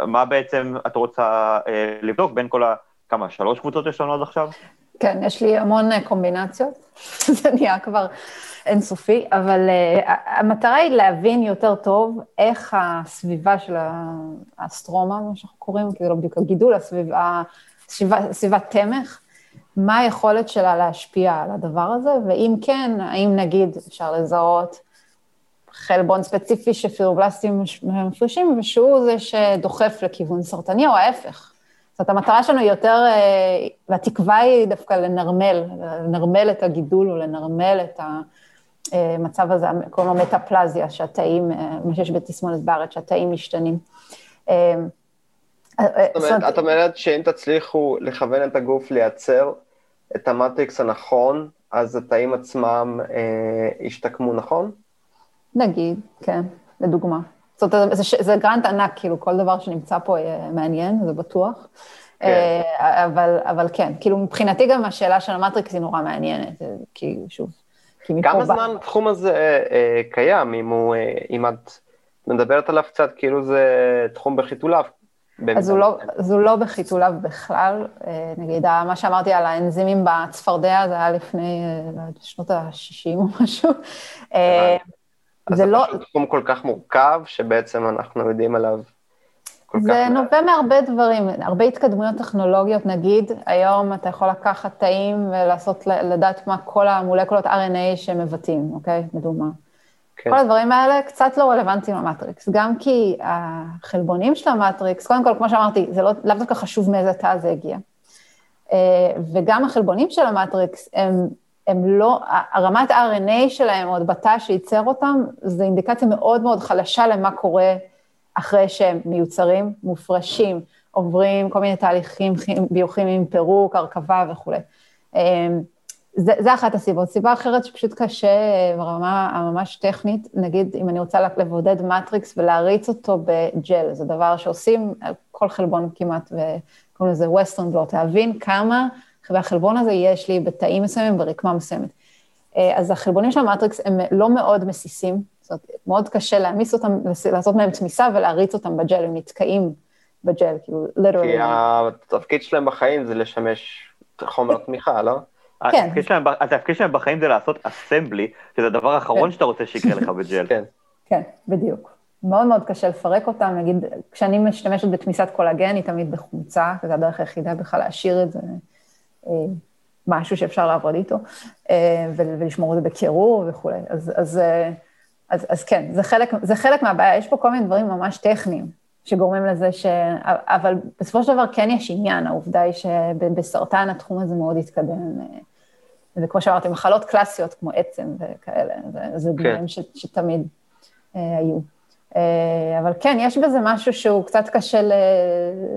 מה בעצם את רוצה אה, לבדוק בין כל ה... כמה, שלוש קבוצות יש לנו עד עכשיו? כן, יש לי המון אה, קומבינציות, זה נהיה כבר אינסופי, אבל uh, המטרה היא להבין יותר טוב איך הסביבה של האסטרומה, מה שאנחנו קוראים, כי זה לא בדיוק הגידול, הסביבה, סביבה, סביבת תמך, מה היכולת שלה להשפיע על הדבר הזה, ואם כן, האם נגיד אפשר לזהות חלבון ספציפי שפירובלסטים מפרישים, ושהוא זה שדוחף לכיוון סרטני, או ההפך. זאת אומרת, המטרה שלנו היא יותר, אה, והתקווה היא דווקא לנרמל, לנרמל את הגידול או לנרמל את המצב הזה, קוראים לו מטאפלזיה, שהתאים, אה, מה שיש בתסמונת בארץ, שהתאים משתנים. אה, זאת אומרת, את אומרת שאם תצליחו לכוון את הגוף לייצר את המטריקס הנכון, אז התאים עצמם אה, ישתקמו נכון? נגיד, כן, לדוגמה. זאת אומרת, זה, זה גרנט ענק, כאילו, כל דבר שנמצא פה מעניין, זה בטוח. כן. אבל, אבל כן, כאילו, מבחינתי גם השאלה של המטריקס היא נורא מעניינת, כי שוב, כי מפה... כמה זמן התחום הזה אה, קיים, אם הוא, אה, אם את מדברת עליו קצת, כאילו זה תחום בחיתוליו? אז הוא, לא, אז הוא לא בחיתוליו בכלל, נגיד, מה שאמרתי על האנזימים בצפרדע, זה היה לפני שנות ה-60 או משהו. אז זה לא... פשוט תחום כל כך מורכב, שבעצם אנחנו יודעים עליו כל זה כך... נובע מהרבה דברים, הרבה התקדמויות טכנולוגיות, נגיד, היום אתה יכול לקחת תאים ולעשות, לדעת מה כל המולקולות RNA שמבטאים, אוקיי? לדוגמה. כן. כל הדברים האלה קצת לא רלוונטיים למטריקס, גם כי החלבונים של המטריקס, קודם כל, כמו שאמרתי, זה לא, לאו דווקא חשוב מאיזה תא זה הגיע. אה, וגם החלבונים של ה matrix, הם, הם לא, הרמת RNA שלהם, או בתא שייצר אותם, זו אינדיקציה מאוד מאוד חלשה למה קורה אחרי שהם מיוצרים, מופרשים, עוברים כל מיני תהליכים ביוכימיים, פירוק, הרכבה וכולי. זה, זה אחת הסיבות. סיבה אחרת שפשוט קשה ברמה הממש טכנית, נגיד אם אני רוצה לבודד matrix ולהריץ אותו בג'ל, זה דבר שעושים על כל חלבון כמעט, וקוראים לזה western blot, להבין כמה מהחלבון הזה יש לי בתאים מסוימים, ברקמה מסוימת. אה, אז החלבונים של המטריקס הם לא מאוד מסיסים, זאת אומרת, מאוד קשה להעמיס אותם, לעשות מהם תמיסה ולהריץ אותם בג'ל, הם נתקעים בג'ל, כאילו, literally. כי התפקיד שלהם בחיים זה לשמש חומר תמיכה, לא? כן. התפקיד שלהם, התפקיד שלהם בחיים זה לעשות assembly, שזה הדבר האחרון כן. שאתה רוצה שיקרה לך בג'ל. כן. כן, בדיוק. מאוד מאוד קשה לפרק אותם, נגיד, כשאני משתמשת בתמיסת קולגן, היא תמיד בחומצה, וזו הדרך היחידה בכלל להשאיר את זה, אה, משהו שאפשר לעבוד איתו, אה, ולשמור את זה בקירור וכולי. אז, אז, אה, אז, אז כן, זה חלק, זה חלק מהבעיה, יש פה כל מיני דברים ממש טכניים, שגורמים לזה ש... אבל בסופו של דבר כן יש עניין, העובדה היא שבסרטן התחום הזה מאוד התקדם. וכמו שאמרתי, מחלות קלאסיות כמו עצם וכאלה, זה, זה כן. דברים ש, שתמיד אה, היו. אה, אבל כן, יש בזה משהו שהוא קצת קשה ל,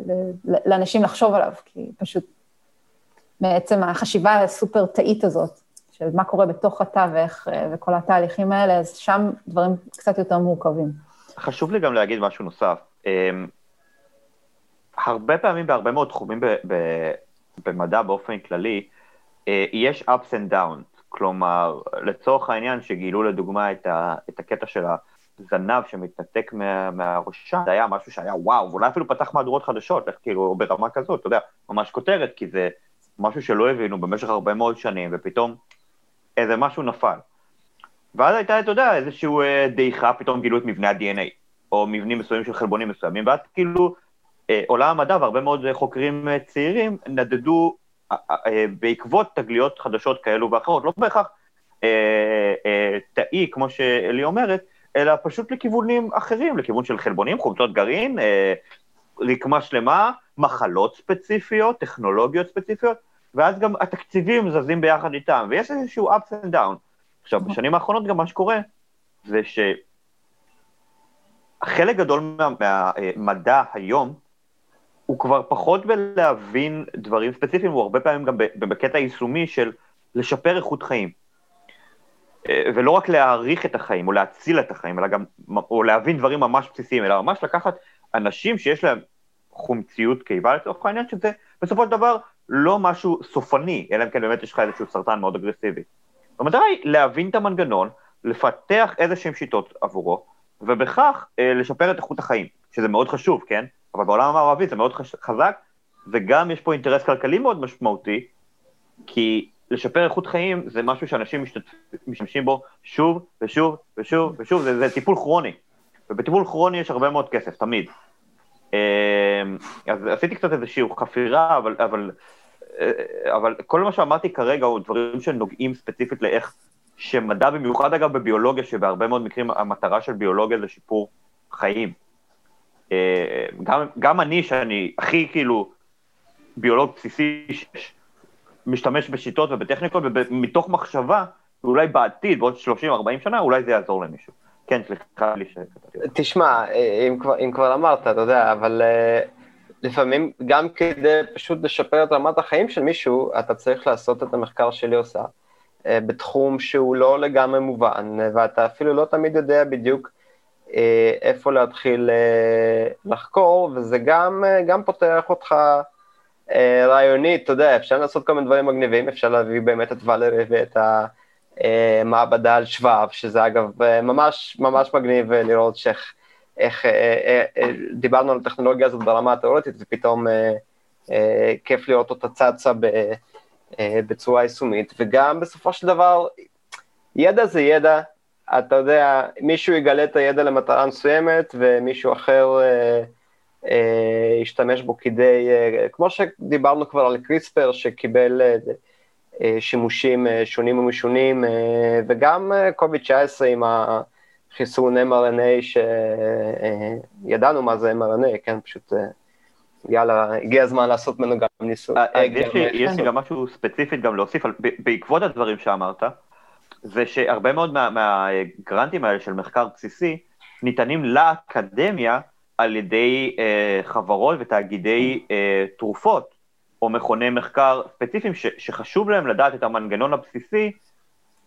ל, לאנשים לחשוב עליו, כי פשוט בעצם החשיבה הסופר תאית הזאת, של מה קורה בתוך התווך אה, וכל התהליכים האלה, אז שם דברים קצת יותר מורכבים. חשוב לי גם להגיד משהו נוסף. אה, הרבה פעמים בהרבה מאוד תחומים ב, ב, במדע באופן כללי, אה, יש ups and downs, כלומר, לצורך העניין שגילו לדוגמה את, ה, את הקטע של הזנב שמתנתק מה, מהראשה, זה היה משהו שהיה וואו, ואולי אפילו פתח מהדורות חדשות, איך כאילו, ברמה כזאת, אתה יודע, ממש כותרת, כי זה משהו שלא הבינו במשך הרבה מאוד שנים, ופתאום איזה משהו נפל. ואז הייתה, אתה יודע, איזושהי אה, דעיכה, פתאום גילו את מבנה ה-DNA, או מבנים מסוימים של חלבונים מסוימים, ואז כאילו אה, עולם המדע והרבה מאוד חוקרים צעירים נדדו בעקבות תגליות חדשות כאלו ואחרות, לא בהכרח אה, אה, תאי, כמו שאלי אומרת, אלא פשוט לכיוונים אחרים, לכיוון של חלבונים, חומצות גרעין, אה, רקמה שלמה, מחלות ספציפיות, טכנולוגיות ספציפיות, ואז גם התקציבים זזים ביחד איתם, ויש איזשהו ups and down. עכשיו, בשנים האחרונות גם מה שקורה, זה שחלק גדול מהמדע מה, היום הוא כבר פחות בלהבין דברים ספציפיים, הוא הרבה פעמים גם בקטע יישומי של לשפר איכות חיים. אה, ולא רק להעריך את החיים, או להציל את החיים, אלא גם, או להבין דברים ממש בסיסיים, אלא ממש לקחת אנשים שיש להם חומציות קיבה לצורך העניין, שזה בסופו של דבר לא משהו סופני, אלא אם כן באמת יש לך איזשהו סרטן מאוד אגרסיבי. המטרה היא להבין את המנגנון, לפתח איזה שהם שיטות עבורו, ובכך אה, לשפר את איכות החיים, שזה מאוד חשוב, כן? אבל בעולם המערבי זה מאוד חזק, וגם יש פה אינטרס כלכלי מאוד משמעותי, כי לשפר איכות חיים זה משהו שאנשים משתמשים בו שוב ושוב ושוב ושוב, זה, זה טיפול כרוני. ובטיפול כרוני יש הרבה מאוד כסף, תמיד. אמ, אז עשיתי קצת איזושהי חפירה, אבל, אבל, אה, אבל כל מה שאמרתי כרגע הוא דברים שנוגעים ספציפית לאיך שמדע, במיוחד אגב בביולוגיה, שבהרבה מאוד מקרים המטרה של ביולוגיה זה שיפור חיים. אה, גם, גם אני, שאני הכי כאילו ביולוג בסיסי, משתמש בשיטות ובטכניקות, ומתוך מחשבה, ואולי בעתיד, בעוד 30-40 שנה, אולי זה יעזור למישהו. כן, סליחה לי שקטעתי. תשמע, אם כבר, אם כבר אמרת, אתה יודע, אבל uh, לפעמים גם כדי פשוט לשפר את רמת החיים של מישהו, אתה צריך לעשות את המחקר שלי עושה, בתחום שהוא לא לגמרי מובן, ואתה אפילו לא תמיד יודע בדיוק אה, איפה להתחיל אה, לחקור, וזה גם, אה, גם פותח אותך רעיונית, אתה יודע, אפשר לעשות כל מיני דברים מגניבים, אפשר להביא באמת את ולרי ואת המעבדה על שבב, שזה אגב ממש ממש מגניב לראות שאיך, איך, דיברנו על הטכנולוגיה הזאת ברמה התיאורטית, ופתאום כיף לראות אותה צצה בצורה יישומית, וגם בסופו של דבר, ידע זה ידע, אתה יודע, מישהו יגלה את הידע למטרה מסוימת, ומישהו אחר אה, אה, ישתמש בו כדי, אה, כמו שדיברנו כבר על קריספר, שקיבל אה, אה, שימושים אה, שונים ומשונים, אה, וגם אה, קוביד 19 עם החיסון mRNA, שידענו אה, מה זה mRNA, כן, פשוט... אה, יאללה, הגיע הזמן לעשות ממנו גם ניסוי. אה, אה, יש לי גם משהו ספציפית גם להוסיף, בעקבות הדברים שאמרת, זה שהרבה מאוד מהגרנטים האלה של מחקר בסיסי ניתנים לאקדמיה על ידי אה, חברות ותאגידי תרופות, או מכוני מחקר ספציפיים שחשוב להם לדעת את המנגנון הבסיסי,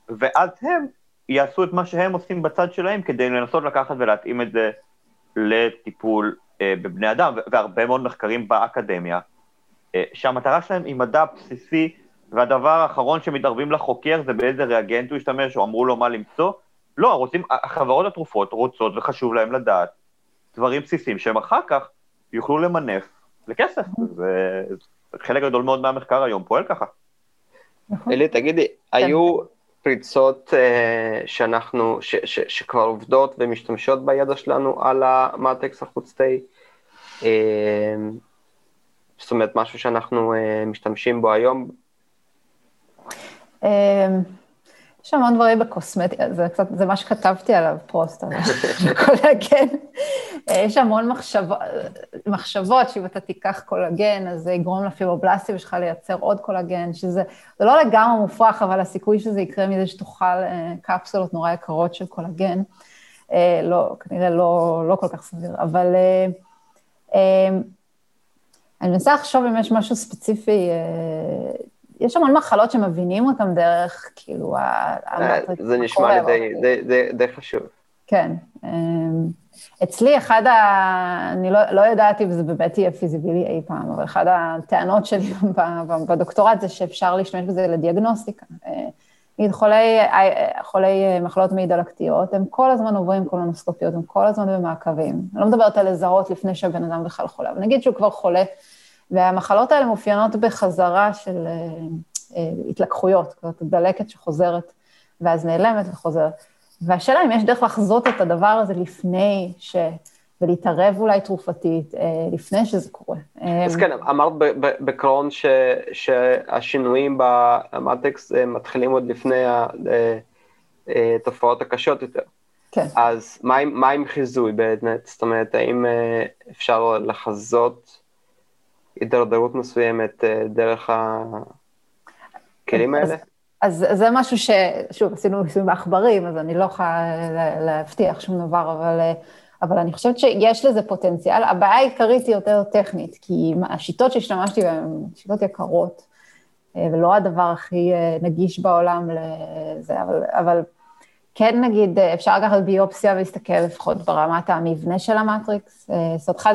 ואז הם יעשו את מה שהם עושים בצד שלהם כדי לנסות לקחת ולהתאים את זה לטיפול אה, בבני אדם, והרבה מאוד מחקרים באקדמיה, אה, שהמטרה שלהם היא מדע בסיסי, והדבר האחרון שמתערבים לחוקר זה באיזה ריאגנט הוא השתמש, או אמרו לו מה למצוא. לא, רוצים, החברות התרופות רוצות וחשוב להם לדעת דברים בסיסיים שהם אחר כך יוכלו למנף לכסף, וחלק גדול מאוד מהמחקר היום פועל ככה. נכון. אלי, תגידי, היו פריצות uh, שאנחנו, ש, ש, שכבר עובדות ומשתמשות בידע שלנו על המטריקס החוץ-תאי. Uh, זאת אומרת, משהו שאנחנו uh, משתמשים בו היום. יש המון דברים בקוסמטיקה, זה קצת, זה מה שכתבתי עליו, פרוסט, קולגן. יש המון מחשבות, מחשבות שאם אתה תיקח קולגן, אז זה יגרום לפיברובלסטים שלך לייצר עוד קולגן, שזה זה לא לגמרי מופרך, אבל הסיכוי שזה יקרה מזה שתאכל אה, קפסולות נורא יקרות של קולגן, אה, לא, כנראה לא, לא כל כך סביר, אבל אה, אני מנסה לחשוב אם יש משהו ספציפי יש המון מחלות שמבינים אותן דרך, כאילו, אה, זה נשמע לי די חשוב. כן. אמ, אצלי, אחד ה... אני לא, לא יודעת אם זה באמת יהיה פיזיבילי אי פעם, אבל אחת הטענות שלי בדוקטורט זה שאפשר להשתמש בזה לדיאגנוסטיקה. אה, נגיד חולי, אה, חולי מחלות מעי דלקתיות, הם כל הזמן עוברים קולונוסקופיות, הם כל הזמן במעקבים. אני לא מדברת על לזהות לפני שהבן אדם בכלל חולה, אבל נגיד שהוא כבר חולה, והמחלות האלה מאופיינות בחזרה של אה, אה, התלקחויות, זאת דלקת שחוזרת ואז נעלמת וחוזרת. והשאלה אם יש דרך לחזות את הדבר הזה לפני ש... ולהתערב אולי תרופתית, אה, לפני שזה קורה. אז כן, אמרת בקרון ש, שהשינויים במטקס מתחילים עוד לפני התופעות הקשות יותר. כן. אז מה, מה עם חיזוי באמת? זאת אומרת, האם אפשר לחזות הידרדרות מסוימת אה, דרך הכלים האלה? אז, אז זה משהו ש... שוב, עשינו ניסויים בעכברים, אז אני לא יכולה להבטיח שום דבר, אבל, אה, אבל אני חושבת שיש לזה פוטנציאל. הבעיה העיקרית היא יותר טכנית, כי השיטות שהשתמשתי בהן הן שיטות יקרות, אה, ולא הדבר הכי נגיש בעולם לזה, אבל, אבל כן נגיד, אפשר לקחת ביופסיה ולהסתכל לפחות ברמת המבנה של המטריקס. אה, זאת אומרת, אחד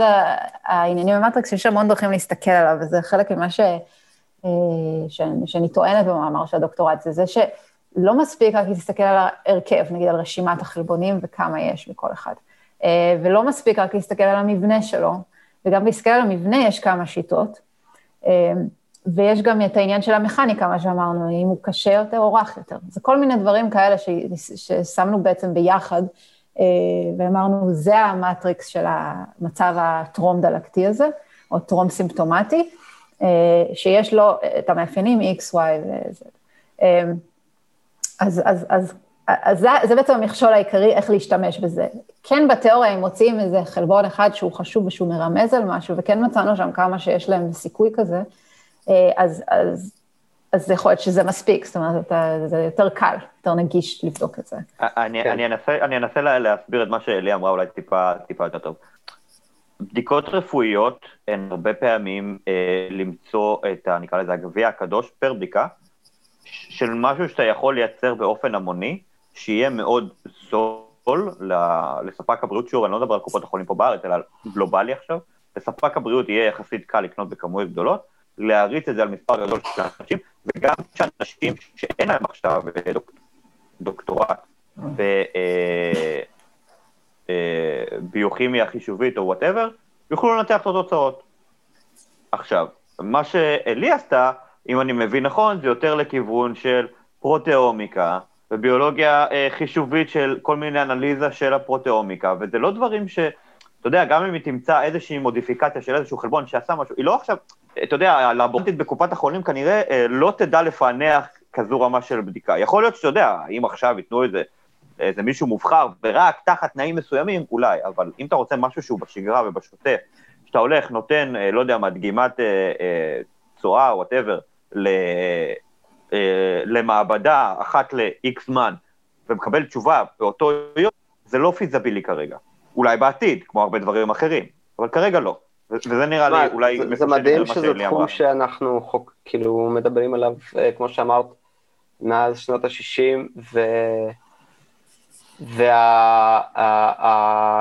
העניינים במטריקס, יש המון דרכים להסתכל עליו, וזה חלק ממה ש... אה, שאני, שאני טוענת במאמר של הדוקטורט, זה זה שלא מספיק רק להסתכל על ההרכב, נגיד על רשימת החלבונים וכמה יש בכל אחד. אה, ולא מספיק רק להסתכל על המבנה שלו, וגם להסתכל על המבנה יש כמה שיטות. ויש גם את העניין של המכניקה, מה שאמרנו, אם הוא קשה יותר או רך יותר. זה כל מיני דברים כאלה ש, ששמנו בעצם ביחד, אה, ואמרנו, זה המטריקס של המצב הטרום-דלקתי הזה, או טרום-סימפטומטי, אה, שיש לו את המאפיינים X, Y ו-Z. אה, אז, אז, אז, אז זה, זה בעצם המכשול העיקרי, איך להשתמש בזה. כן, בתיאוריה, אם מוצאים איזה חלבון אחד שהוא חשוב ושהוא מרמז על משהו, וכן מצאנו שם כמה שיש להם סיכוי כזה, אז, אז, אז זה יכול להיות שזה מספיק, זאת אומרת, אתה, זה יותר קל, יותר נגיש לבדוק את זה. אני, כן. אני, אנסה, אני אנסה להסביר את מה שאלי אמרה אולי טיפה, טיפה יותר טוב. בדיקות רפואיות הן הרבה פעמים אה, למצוא את, ה, נקרא לזה, הגביע הקדוש פר בדיקה, של משהו שאתה יכול לייצר באופן המוני, שיהיה מאוד זול לספק הבריאות, שוב, אני לא מדבר על קופות החולים פה בארץ, אלא גלובלי עכשיו, לספק הבריאות יהיה יחסית קל לקנות בכמויות גדולות, להריץ את זה על מספר גדול של אנשים, וגם שאנשים שאין להם עכשיו דוק, דוקטורט בביוכימיה אה, אה, חישובית או whatever, יוכלו לנתח את התוצאות. עכשיו, מה שאלי עשתה, אם אני מבין נכון, זה יותר לכיוון של פרוטאומיקה, וביולוגיה אה, חישובית של כל מיני אנליזה של הפרוטאומיקה, וזה לא דברים ש... אתה יודע, גם אם היא תמצא איזושהי מודיפיקציה של איזשהו חלבון שעשה משהו, היא לא עכשיו, אתה יודע, הלבורנטית בקופת החולים כנראה אה, לא תדע לפענח כזו רמה של בדיקה. יכול להיות שאתה יודע, אם עכשיו ייתנו איזה, איזה מישהו מובחר, ורק תחת תנאים מסוימים, אולי, אבל אם אתה רוצה משהו שהוא בשגרה ובשוטף, שאתה הולך, נותן, אה, לא יודע מה, דגימת אה, צואה, אה, whatever, אה, למעבדה אחת ל-X זמן, ומקבל תשובה באותו יום, זה לא feasible כרגע. אולי בעתיד, כמו הרבה דברים אחרים, אבל כרגע לא. וזה נראה לי אולי... זה, זה מדהים שזה תחום. שאנחנו חוק, כאילו מדברים עליו, אה, כמו שאמרת, מאז שנות ה-60, ו...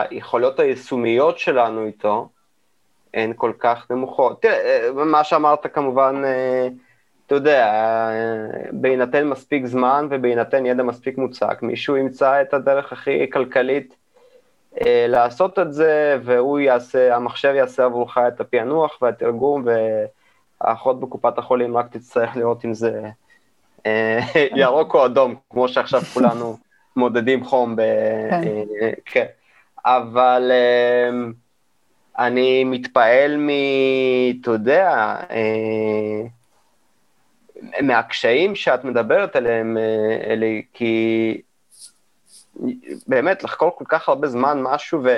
והיכולות וה, היישומיות שלנו איתו הן כל כך נמוכות. תראה, אה, מה שאמרת כמובן, אתה יודע, בהינתן מספיק זמן ובהינתן ידע מספיק מוצק, מישהו ימצא את הדרך הכי כלכלית אה, לעשות את זה, והוא יעשה, המחשב יעשה עבורך את הפענוח והתרגום, והאחות בקופת החולים רק תצטרך לראות אם זה אה, ירוק או אדום, כמו שעכשיו כולנו מודדים חום. ב... כן. אה, כן. אבל אני מתפעל מ... אתה יודע, מהקשיים שאת מדברת עליהם, אלי, כי באמת לחקור כל כך הרבה זמן משהו ו,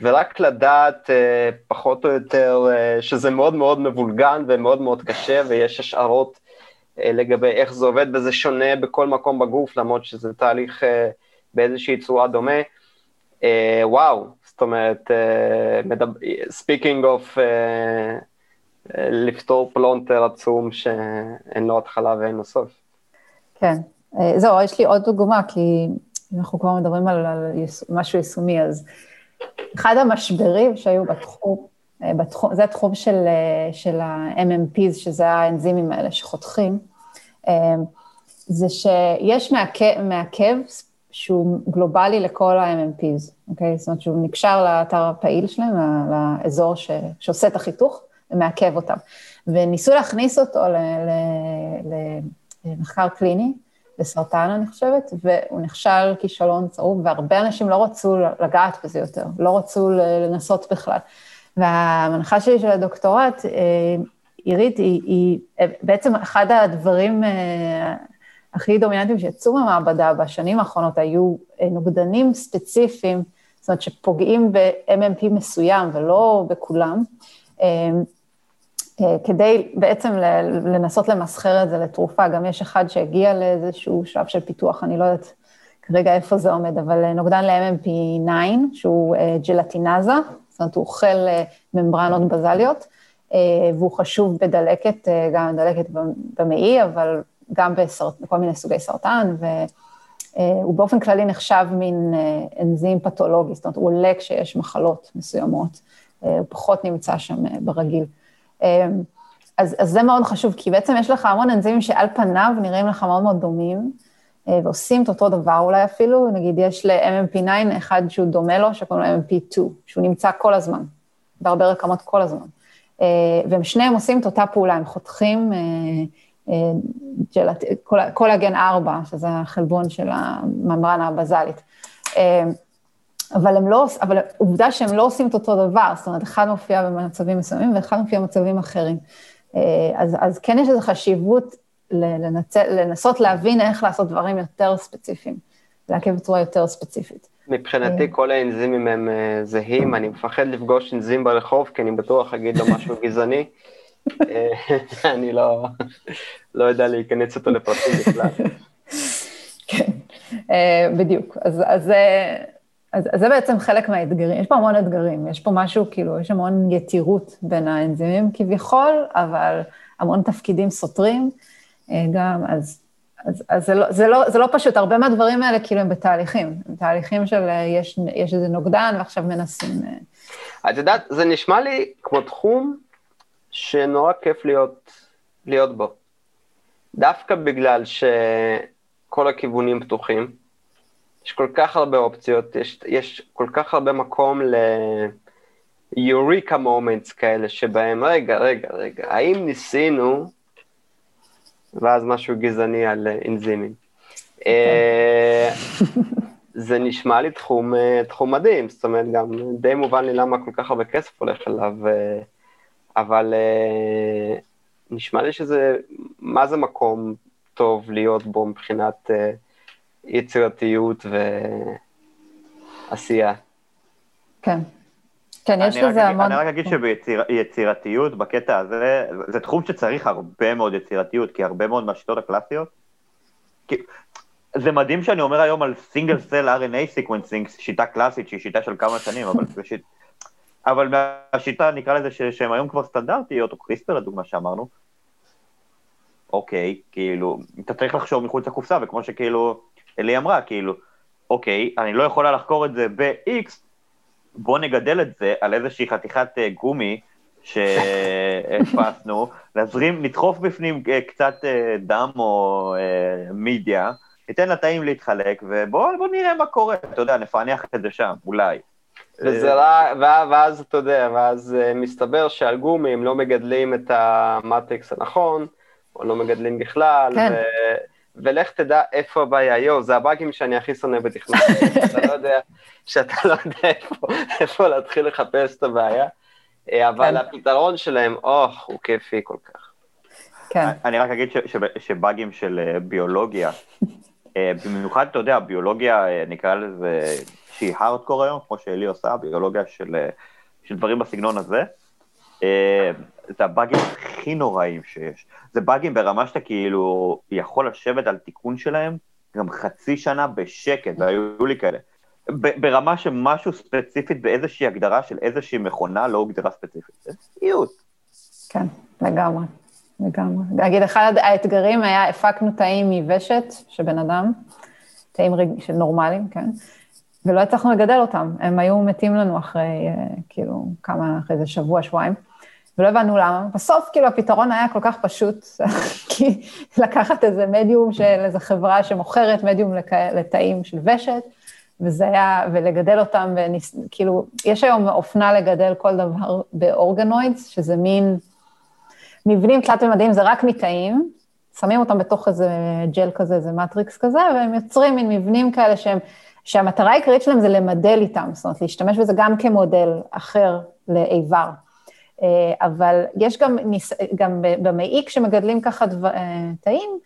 ורק לדעת uh, פחות או יותר uh, שזה מאוד מאוד מבולגן ומאוד מאוד קשה ויש השערות uh, לגבי איך זה עובד וזה שונה בכל מקום בגוף למרות שזה תהליך uh, באיזושהי צורה דומה. Uh, וואו, זאת אומרת, speaking uh, of uh, לפתור פלונטר עצום שאין לו התחלה ואין לו סוף. כן, זהו, יש לי עוד דוגמה, כי אם אנחנו כבר מדברים על, על יס, משהו יישומי, אז אחד המשברים שהיו בתחום, אה, בתחום, זה התחום של, אה, של ה-MMPs, שזה האנזימים האלה שחותכים, אה, זה שיש מעכב, מעכב שהוא גלובלי לכל ה-MMPs, אוקיי? זאת אומרת שהוא נקשר לאתר הפעיל שלהם, לאזור ש, שעושה את החיתוך, ומעכב אותם. וניסו להכניס אותו למחקר קליני, בסרטן, אני חושבת, והוא נכשל כישלון צרוב, והרבה אנשים לא רצו לגעת בזה יותר, לא רצו לנסות בכלל. והמנחה שלי של הדוקטורט, אה, עירית, היא, היא בעצם אחד הדברים אה, הכי דומיננטיים שיצאו מהמעבדה בשנים האחרונות, היו אה, נוגדנים ספציפיים, זאת אומרת שפוגעים ב-MMP מסוים ולא בכולם. אה, כדי בעצם לנסות למסחר את זה לתרופה, גם יש אחד שהגיע לאיזשהו שלב של פיתוח, אני לא יודעת כרגע איפה זה עומד, אבל אה, נוגדן ל-MMP9, שהוא אה, ג'לטינזה, זאת אומרת, הוא אוכל ממברנות בזליות, והוא חשוב בדלקת, גם דלקת במעי, אבל גם בסרט, בכל מיני סוגי סרטן, והוא באופן כללי נחשב מין אנזים פתולוגי, זאת אומרת, הוא עולה כשיש מחלות מסוימות, הוא פחות נמצא שם ברגיל. אמ, אז, אז זה מאוד חשוב, כי בעצם יש לך המון אנזימים שעל פניו נראים לך מאוד מאוד דומים, אה, ועושים את אותו דבר אולי אפילו, נגיד יש ל-MMP9 אחד שהוא דומה לו, שקוראים לו MMP2, שהוא נמצא כל הזמן, בהרבה רקמות כל הזמן. אה, והם שניהם עושים את אותה פעולה, הם חותכים אה, ג'לט, קולגן 4, שזה החלבון של הממברנה הבזלית. אבל הם לא, אבל עובדה שהם לא עושים את אותו דבר, זאת אומרת, אחד מופיע במצבים מסוימים ואחד מופיע במצבים אחרים. אה, אז, אז כן יש איזו חשיבות לנצ... לנסות להבין איך לעשות דברים יותר ספציפיים, לעכב בצורה יותר ספציפית. מבחינתי אה. כל האנזימים הם אה, זהים, אני מפחד לפגוש אנזים ברחוב, כי אני בטוח אגיד לו משהו גזעני. אני לא, לא יודע להיכנס אותו לפרטים בכלל. כן, בדיוק. אז, אז אז, אז זה בעצם חלק מהאתגרים, יש פה המון אתגרים, יש פה משהו, כאילו, יש המון יתירות בין האנזימים כביכול, אבל המון תפקידים סותרים אה, גם, אז, אז, אז זה, לא, זה, לא, זה לא פשוט, הרבה מהדברים האלה כאילו הם בתהליכים, הם תהליכים של אה, יש, יש איזה נוגדן ועכשיו מנסים... אה. את יודעת, זה נשמע לי כמו תחום שנורא כיף להיות, להיות בו. דווקא בגלל שכל הכיוונים פתוחים, יש כל כך הרבה אופציות, יש, יש כל כך הרבה מקום ל-Eureka moments כאלה, שבהם, רגע, רגע, רגע, האם ניסינו, ואז משהו גזעני על אנזימים. Uh, אה, זה נשמע לי תחום, אה, תחום מדהים, זאת אומרת, גם די מובן לי למה כל כך הרבה כסף הולך אליו, אה, אבל נשמע לי שזה, מה זה מקום טוב להיות בו מבחינת יצירתיות ועשייה. כן. כן, יש לזה אגיד- המון... אני רק אגיד שביצירתיות בקטע הזה, זה תחום שצריך הרבה מאוד יצירתיות, כי הרבה מאוד מהשיטות הקלאסיות, כי- זה מדהים שאני אומר היום על single cell RNA sequencing, שיטה קלאסית שהיא שיטה של כמה שנים, אבל זה שיט... אבל מהשיטה נקרא לזה ש- שהן היום כבר סטנדרטיות, או קריספר לדוגמה שאמרנו, אוקיי, כאילו, אתה צריך לחשוב מחוץ לקופסה, וכמו שכאילו אלי אמרה, כאילו, אוקיי, אני לא יכולה לחקור את זה ב-X, בוא נגדל את זה על איזושהי חתיכת אה, גומי שהדפסנו, נזרים, נדחוף בפנים אה, קצת אה, דם או מידיה, ניתן לתאים להתחלק, ובוא בוא נראה מה קורה, אתה יודע, נפענח את זה שם, אולי. וזה וה- ואז אתה יודע, ואז מסתבר שעל גומים לא מגדלים את המטריקס הנכון, או לא מגדלים בכלל, כן. ו... ולך תדע איפה הבעיה. יואו, זה הבאגים שאני הכי שונא בתכנון. אתה לא יודע, שאתה לא יודע איפה, איפה להתחיל לחפש את הבעיה, אה, אבל כן. הפתרון שלהם, אוח, הוא כיפי כל כך. כן, אני רק אגיד שבאגים של אה, ביולוגיה, אה, במיוחד, אתה יודע, ביולוגיה, נקרא לזה, שהיא הארדקור היום, כמו שאלי עושה, ביולוגיה של, של דברים בסגנון הזה, זה הבאגים הכי נוראים שיש. זה באגים ברמה שאתה כאילו יכול לשבת על תיקון שלהם גם חצי שנה בשקט, והיו לי כאלה. ברמה שמשהו ספציפית באיזושהי הגדרה של איזושהי מכונה לא הוגדרה ספציפית. זה סיוט. כן, לגמרי, לגמרי. נגיד, אחד האתגרים היה, הפקנו תאים מוושת של בן אדם, תאים רג... של נורמלים, כן? ולא הצלחנו לגדל אותם, הם היו מתים לנו אחרי, אה, כאילו, כמה, אחרי איזה שבוע, שבועיים, ולא הבנו למה. בסוף, כאילו, הפתרון היה כל כך פשוט, כי לקחת איזה מדיום של איזו חברה שמוכרת מדיום לכ... לתאים של ושת, וזה היה, ולגדל אותם, וניס, כאילו, יש היום אופנה לגדל כל דבר באורגנוידס, שזה מין מבנים תלת-ממדיים, זה רק מתאים, שמים אותם בתוך איזה ג'ל כזה, איזה מטריקס כזה, והם יוצרים מין מבנים כאלה שהם, שהמטרה העיקרית שלהם זה למדל איתם, זאת אומרת, להשתמש בזה גם כמודל אחר לאיבר. אה, אבל יש גם, גם במעי, כשמגדלים ככה דבר, אה, תאים,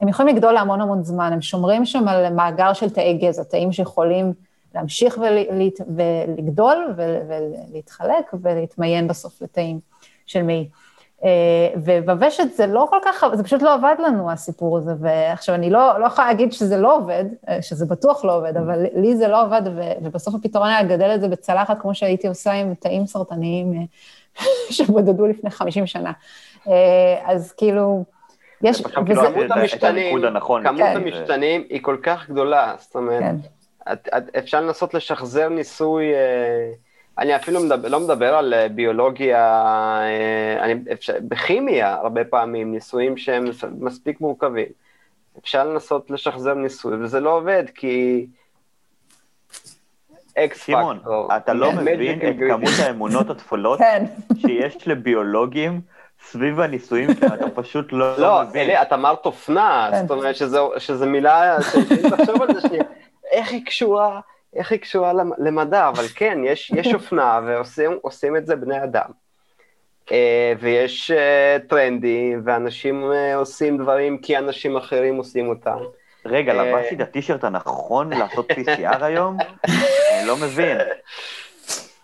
הם יכולים לגדול להמון המון זמן, הם שומרים שם על מאגר של תאי גזע, תאים שיכולים להמשיך ולהת, ולגדול ולהתחלק ולהתמיין בסוף לתאים של מעי. ובוושת זה לא כל כך, זה פשוט לא עבד לנו, הסיפור הזה. ועכשיו, אני לא, לא יכולה להגיד שזה לא עובד, שזה בטוח לא עובד, אבל לי זה לא עבד, ובסוף הפתרון היה לגדל את זה בצלחת, כמו שהייתי עושה עם תאים סרטניים שבודדו לפני 50 שנה. אז כאילו, יש... וזה... כמות המשתנים, כמות כן. המשתנים היא כל כך גדולה, זאת אומרת, כן. את, את, אפשר לנסות לשחזר ניסוי, אה, אני אפילו מדבר, לא מדבר על ביולוגיה, אה, אני, אפשר, בכימיה הרבה פעמים, ניסויים שהם מספיק מורכבים. אפשר לנסות לשחזר ניסוי, וזה לא עובד, כי... אקס שמעון, אתה לא מבין את כמות האמונות התפולות כן. שיש לביולוגים סביב הניסויים, כי אתה פשוט לא מבין. לא, אלי, את אמרת אופנה, זאת אומרת שזו מילה, תחשוב על זה שנייה. איך היא קשורה, איך היא קשורה למדע, אבל כן, יש, יש אופנה ועושים את זה בני אדם. ויש טרנדים, ואנשים עושים דברים כי אנשים אחרים עושים אותם. רגע, לבשתי את הטישרט הנכון לעשות PCR היום? לא מבין.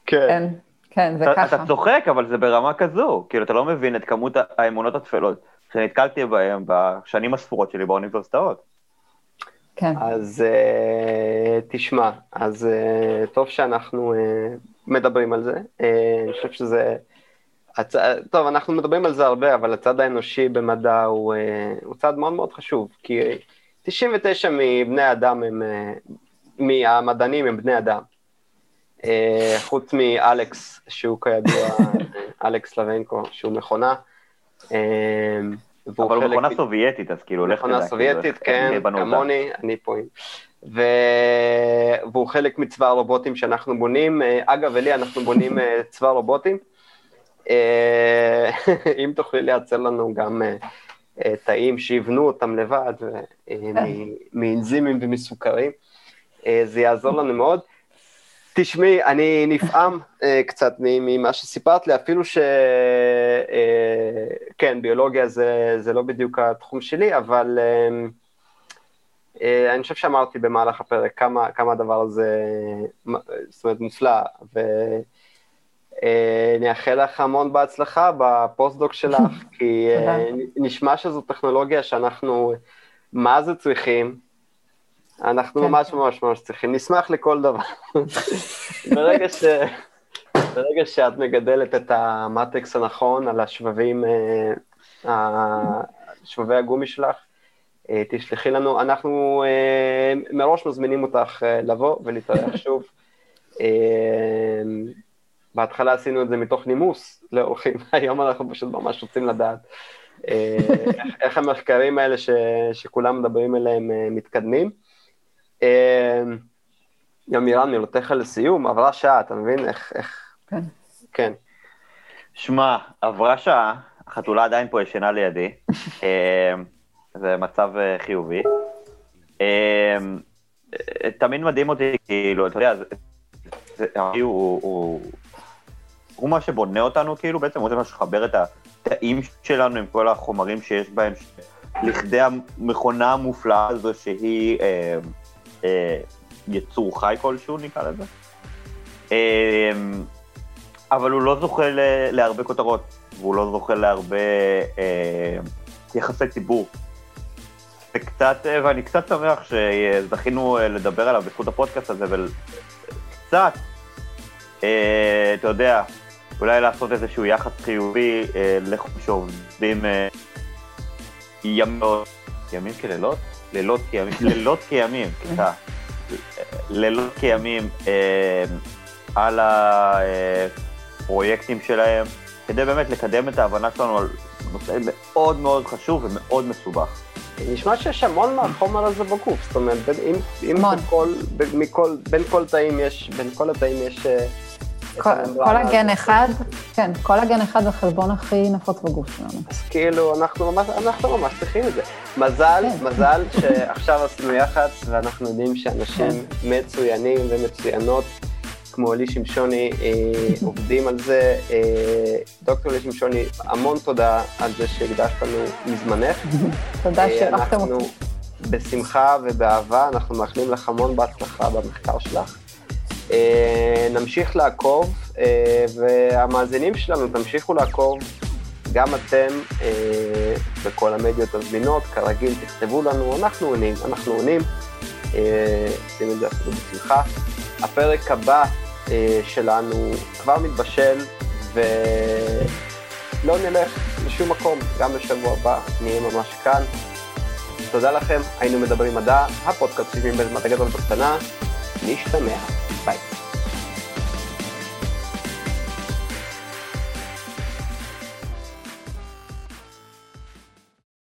כן, כן, זה ככה. אתה צוחק, אבל זה ברמה כזו. כאילו, אתה לא מבין את כמות האמונות התפלות שנתקלתי בהן בשנים הספורות שלי באוניברסיטאות. כן. אז uh, תשמע, אז uh, טוב שאנחנו uh, מדברים על זה. Uh, אני חושב שזה... הצ... טוב, אנחנו מדברים על זה הרבה, אבל הצד האנושי במדע הוא, uh, הוא צד מאוד מאוד חשוב, כי 99 מבני אדם הם... Uh, מהמדענים הם בני אדם. Uh, חוץ מאלכס, שהוא כידוע, אלכס לוונקו, שהוא מכונה. Uh, אבל הוא מכונה סובייטית, אז כאילו, לך תדע. מכונה סובייטית, כן, כמוני, אני פה. והוא חלק מצבא הרובוטים שאנחנו בונים. אגב, אלי, אנחנו בונים צבא רובוטים. אם תוכלי לייצר לנו גם אה, תאים שיבנו אותם לבד, מאנזימים ומסוכרים. זה יעזור לנו מאוד. תשמעי, אני נפעם קצת ממה שסיפרת לי, אפילו ש... כן, ביולוגיה זה, זה לא בדיוק התחום שלי, אבל אני חושב שאמרתי במהלך הפרק כמה, כמה הדבר הזה, זאת אומרת, מופלא, ו... נאחל לך המון בהצלחה בפוסט-דוק שלך, כי אה, נשמע שזו טכנולוגיה שאנחנו מה זה צריכים, אנחנו כן. ממש ממש ממש צריכים, נשמח לכל דבר. ברגע, ש... ברגע שאת מגדלת את המטריקס הנכון על השבבים, אה, שבבי הגומי שלך, אה, תשלחי לנו, אנחנו מראש מזמינים אותך לבוא ולהתארח שוב. בהתחלה עשינו את זה מתוך נימוס לאורחים, היום אנחנו פשוט ממש רוצים לדעת אה, איך, איך המחקרים האלה ש, שכולם מדברים עליהם אה, מתקדמים. אה, גם מירן, מילותיך לסיום, עברה שעה, אתה מבין? איך... איך... כן. כן. שמע, עברה שעה, החתולה עדיין פה ישנה לידי, זה מצב חיובי. תמיד מדהים אותי, כאילו, אתה יודע, הוא, הוא, הוא מה שבונה אותנו, כאילו, בעצם הוא זה מה שחבר את התאים שלנו עם כל החומרים שיש בהם, לכדי המכונה המופלאה הזו שהיא אה, אה, יצור חי כלשהו, נקרא לזה. אה, אבל הוא לא זוכה ל, להרבה כותרות, והוא לא זוכה להרבה אה, יחסי ציבור. וקצת, אה, ואני קצת שמח שזכינו אה, לדבר עליו בזכות הפודקאסט הזה, וקצת, אה, אתה יודע, אולי לעשות איזשהו יחס חיובי אה, לחו"ל שעובדים אה, ימות, ימים כלילות? לילות כימים, לילות כימים, סליחה. לילות כימים אה, על הפרויקטים שלהם, כדי באמת לקדם את ההבנה שלנו על נושא מאוד מאוד חשוב ומאוד מסובך. נשמע שיש המון מהחומר הזה בגוף, זאת אומרת, בין, אם, אם בכל, בין, מכל, בין כל תאים יש, בין כל התאים יש... קולגן אחד, כן, קולגן אחד זה החלבון הכי נפוץ בגוף שלנו. אז כאילו, אנחנו ממש, אנחנו ממש צריכים את זה. מזל, כן. מזל שעכשיו עשינו יח"צ, ואנחנו יודעים שאנשים כן. מצוינים ומצוינות, כמו לי שמשוני, אה, עובדים על זה. אה, דוקטור לי שמשוני, המון תודה על זה שהקדשת לנו מזמנך. תודה אה, שאירחתם אותי. בשמחה ובאהבה, אנחנו מאחלים לך המון בהצלחה במחקר שלך. אה, נמשיך לעקוב, אה, והמאזינים שלנו תמשיכו לעקוב, גם אתם אה, בכל המדיות הזמינות, כרגיל תכתבו לנו, אנחנו עונים, אנחנו עונים, עושים את זה אפילו בשמחה. הפרק הבא שלנו כבר מתבשל, ולא נלך לשום מקום, גם בשבוע הבא נהיה ממש כאן. תודה לכם, היינו מדברים מדע, הפודקאסט 70 בזמן הגדול בקטנה, נשתמע.